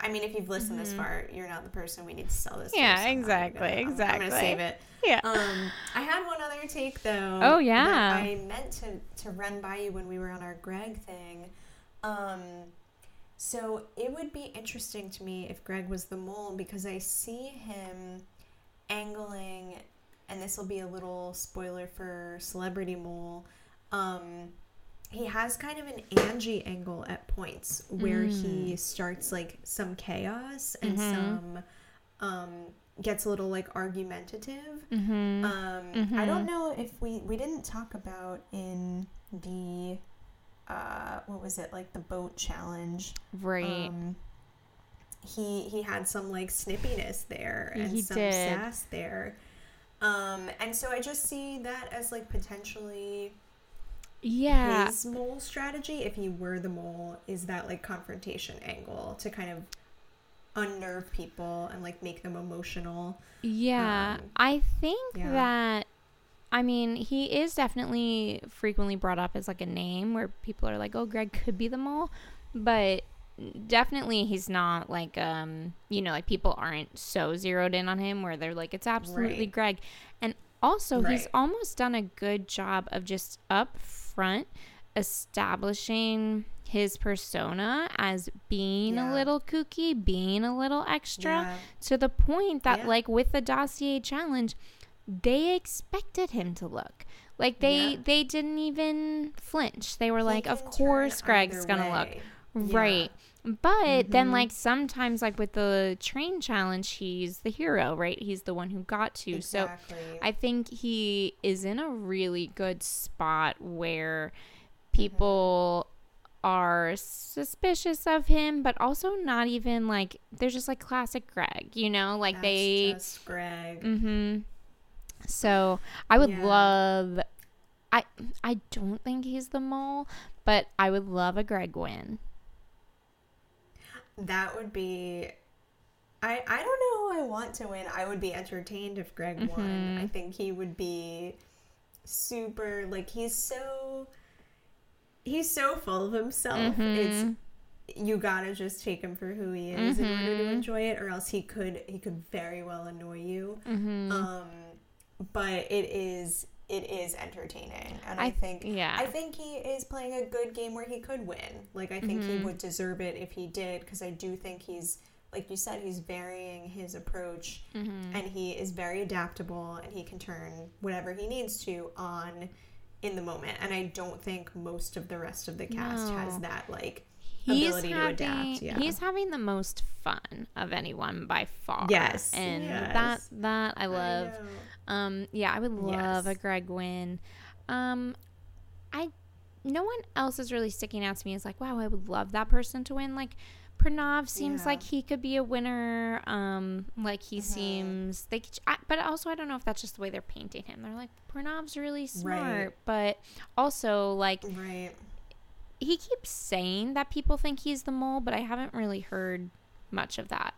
I mean, if you've listened this Mhm. far, you're not the person we need to sell this. to, Yeah, so I'm exactly, I'm- gonna save it. Yeah. Um, I had one other take though. Oh, yeah. I meant to to run by you when we were on our Greg thing. Um, so it would be interesting to me if Greg was the mole because I see him angling, and this will be a little spoiler for Celebrity Mole. Um, he has kind of an Angie angle at points where he starts like some chaos and Mhm. some um, gets a little like argumentative. Mhm. Um, I don't Mhm. know if we we didn't talk about in the uh, what was it like the boat challenge, Right. Um, he he had some like snippiness there and He some did. sass there. Um, and so I just see that as like potentially Yeah. his mole strategy if he were the mole is that like confrontation angle to kind of unnerve people and like make them emotional Yeah, Um, I think yeah. that I mean, he is definitely frequently brought up as like a name where people are like, "Oh, Greg could be the mole," but definitely he's not like um, you know, like people aren't so zeroed in on him where they're like it's absolutely Right. Greg. And also, he's almost done a good job of just up front establishing his persona as being Yeah. a little kooky, being a little extra Yeah. to the point that Yeah. like with the dossier challenge they expected him to look like they they didn't even flinch they were He like of course greg's gonna way. look right but then Mhm. like sometimes like with the train challenge he's the hero right he's the one who got to Exactly. so i think he is in a really good spot where Mm-hmm. people are suspicious of him but also not even like they're just like classic greg you know like That's they just Greg. Mm-hmm. So I would Yeah. love. I I don't think he's the mole, but I would love a Greg win. That would be. I I don't know who I want to win. I would be entertained if Greg won. Mhm. I think he would be super like he's so he's so full of himself. It's Mhm. you gotta just take him for who he is in order to Mhm. enjoy it, or else he could he could very well annoy you. Mhm. Um, but it is it is entertaining, and I, I- think yeah. I think he is playing a good game where he could win. Like I think he Mhm. would deserve it if he did, because I do think he's like you said he's varying his approach, Mhm. and he is very adaptable, and he can turn whatever he needs to on in the moment. And I don't think most of the rest of the cast has that like He's ability having to adapt. Yeah. he's having the most fun of anyone by far. Yes, and yes. that that I love. know. um, yeah, I would love a Greg win. Um, I no one else is really sticking out to me as like, wow, I would love that person to win. Like Pranav seems Yeah. like he could be a winner. Um, like he Mm-hmm. seems they, could- I, but also I don't know if that's just the way they're painting him. They're like Pranav's really smart, but also like right. He keeps saying that people think he's the mole, but I haven't really heard much of that.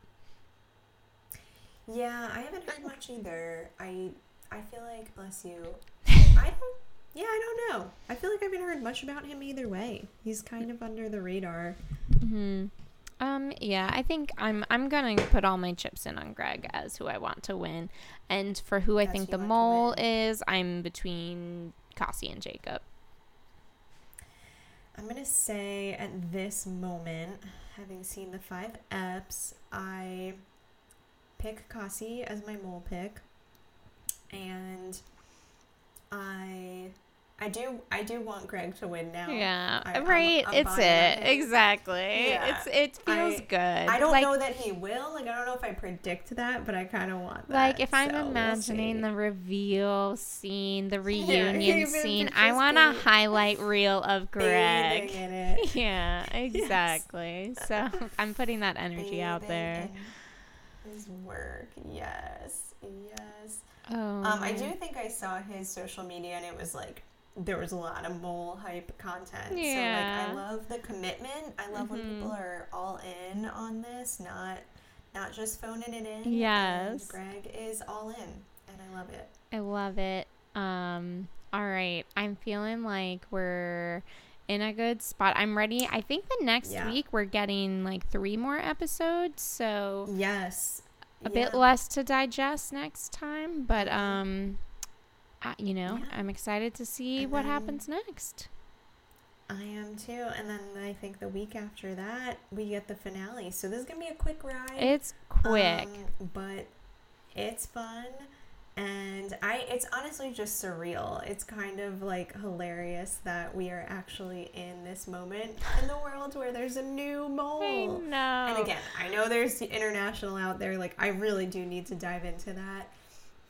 Yeah, I haven't heard much either. I I feel like bless you. *laughs* I don't. Yeah, I don't know. I feel like I haven't heard much about him either way. He's kind of under the radar. hmm Um, yeah, I think I'm I'm gonna put all my chips in on Greg as who I want to win, and for who I As think the you want to mole is, I'm between Kesi and Jacob. I'm gonna say at this moment, having seen the five eps, I pick Kesi as my mole pick, and I I do I do want Greg to win now. Yeah, I- I'm- right. I'm it's buying it exactly. Yeah. It's it feels I- good. I don't like, know that he will. Like I don't know if I predict that, but I kind of want that. Like if I'm so we'll imagining the reveal scene, the *laughs* reunion even scene, I want a *laughs* highlight reel of Greg. *laughs* Yeah, exactly. So I'm putting that energy out there. His work, yes, yes. Oh, Um, I do think I saw his social media, and it was like there was a lot of mole hype content. Yeah. So like I love the commitment. I love when Mhm. people are all in on this, not not just phoning it in. Yes. And Greg is all in, and I love it. I love it. Um, all right. I'm feeling like we're in a good spot. I'm ready. I think the next Yeah. week we're getting like three more episodes, so Yes. a bit less to digest next time. But um, I, you know, Yeah. I'm excited to see And what then- happens next. I am too. And then I think the week after that we get the finale. So this is gonna be a quick ride. It's quick. Um, but it's fun and I it's honestly just surreal. It's kind of like hilarious that we are actually in this moment in the world where there's a new mole. I know. And again, I know there's the international out there like I really do need to dive into that.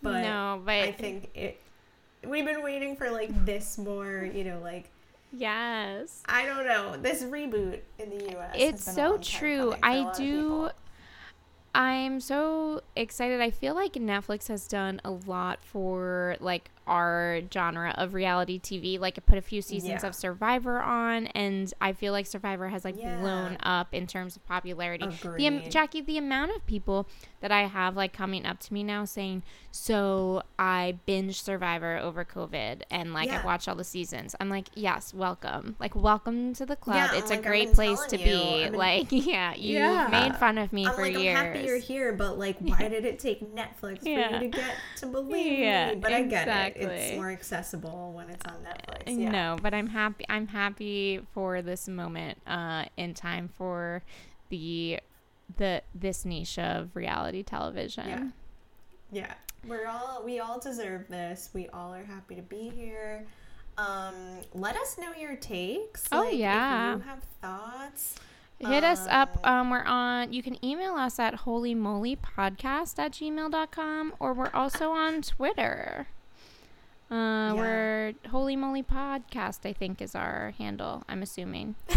But No, but- I think it we've been waiting for like this more, you know, like yes. I don't know. This reboot in the US. It's so true. coming for a I do. I'm so excited. I feel like Netflix has done a lot for like our genre of reality TV. Like I put a few seasons Yeah. of Survivor on, and I feel like Survivor has like Yeah. blown up in terms of popularity. The am- Agreed. Jackie, the amount of people that I have like coming up to me now saying, "So I binge Survivor over COVID, and like Yeah. I watched all the seasons." I'm like, "Yes, welcome. Like welcome to the club. I'm it's a like, great place to you. be. Been- like, *laughs* yeah, you made fun of me I'm for like, years." I'm happy you're here, but like, *laughs* why did it take Netflix for you to get to believe Yeah, me? But I get it. Exactly. It's more accessible when it's on Netflix. Yeah. know, but I'm happy. I'm happy for this moment uh, in time for the the this niche of reality television. Yeah. Yeah. We're all we all deserve this. We all are happy to be here. Um, let us know your takes. Oh, like, yeah. If you have thoughts. Hit us up. Um, we're on. You can email us at holymolypodcast at gmail.com or we're also on Twitter. Uh, We're Holy Moly Podcast, I think, is our handle. I'm assuming. *laughs*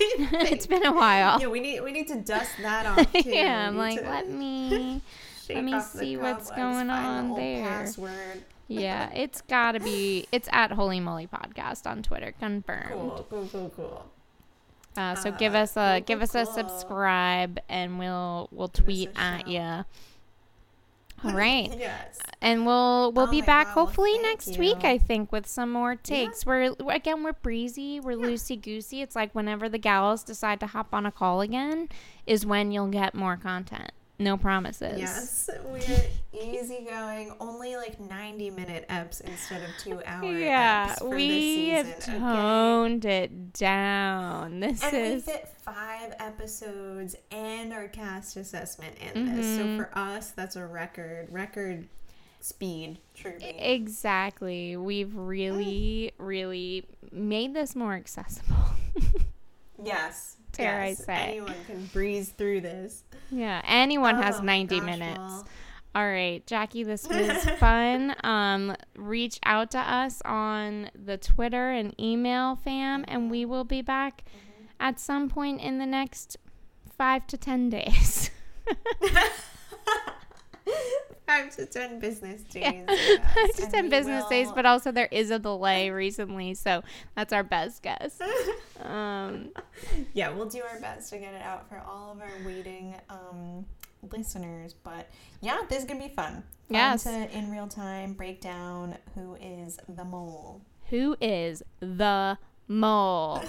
it's been a while. Yeah, we need we need to dust that off *laughs* too. yeah, I'm like, to let me *laughs* let me see what's going on there. Password. yeah, it's gotta be. It's at Holy Moly Podcast on Twitter, confirmed. Cool, cool, cool, cool. Uh, so Uh, give us a cool, give cool, us a subscribe, and we'll we'll tweet at you. All right, *laughs* Yes. and we'll we'll Oh be back God, hopefully next week. I think with some more takes. We're we're- again we're breezy, we're loosey goosey. It's like whenever the gals decide to hop on a call again, is when you'll get more content. No promises. Yes, we're easygoing. Only like 90 minute eps instead of two hour Yeah, for we this have okay? toned it down. This And we fit five episodes and our cast assessment in this. So Mhm. for us, that's a record. Record speed, truly. exactly. We've really, really made this more accessible. *laughs* Yes. Dare I say. Anyone can breeze through this. yeah, anyone has Oh my 90 gosh, minutes. well. All right, Jackie, this was *laughs* fun. Um, reach out to us on the Twitter and email fam, and we will be back Mm-hmm. at some point in the next five to 10 days. *laughs* *laughs* To ten business *laughs* days. Yeah. *laughs* yes. Five to And 10 we business days, but also there is a delay *laughs* recently, so that's our best guess. Um, yeah, we'll do our best to get it out for all of our waiting um, listeners. But yeah, this is gonna be fun. fun Yes. To in real time break down who is the mole. who is the mole?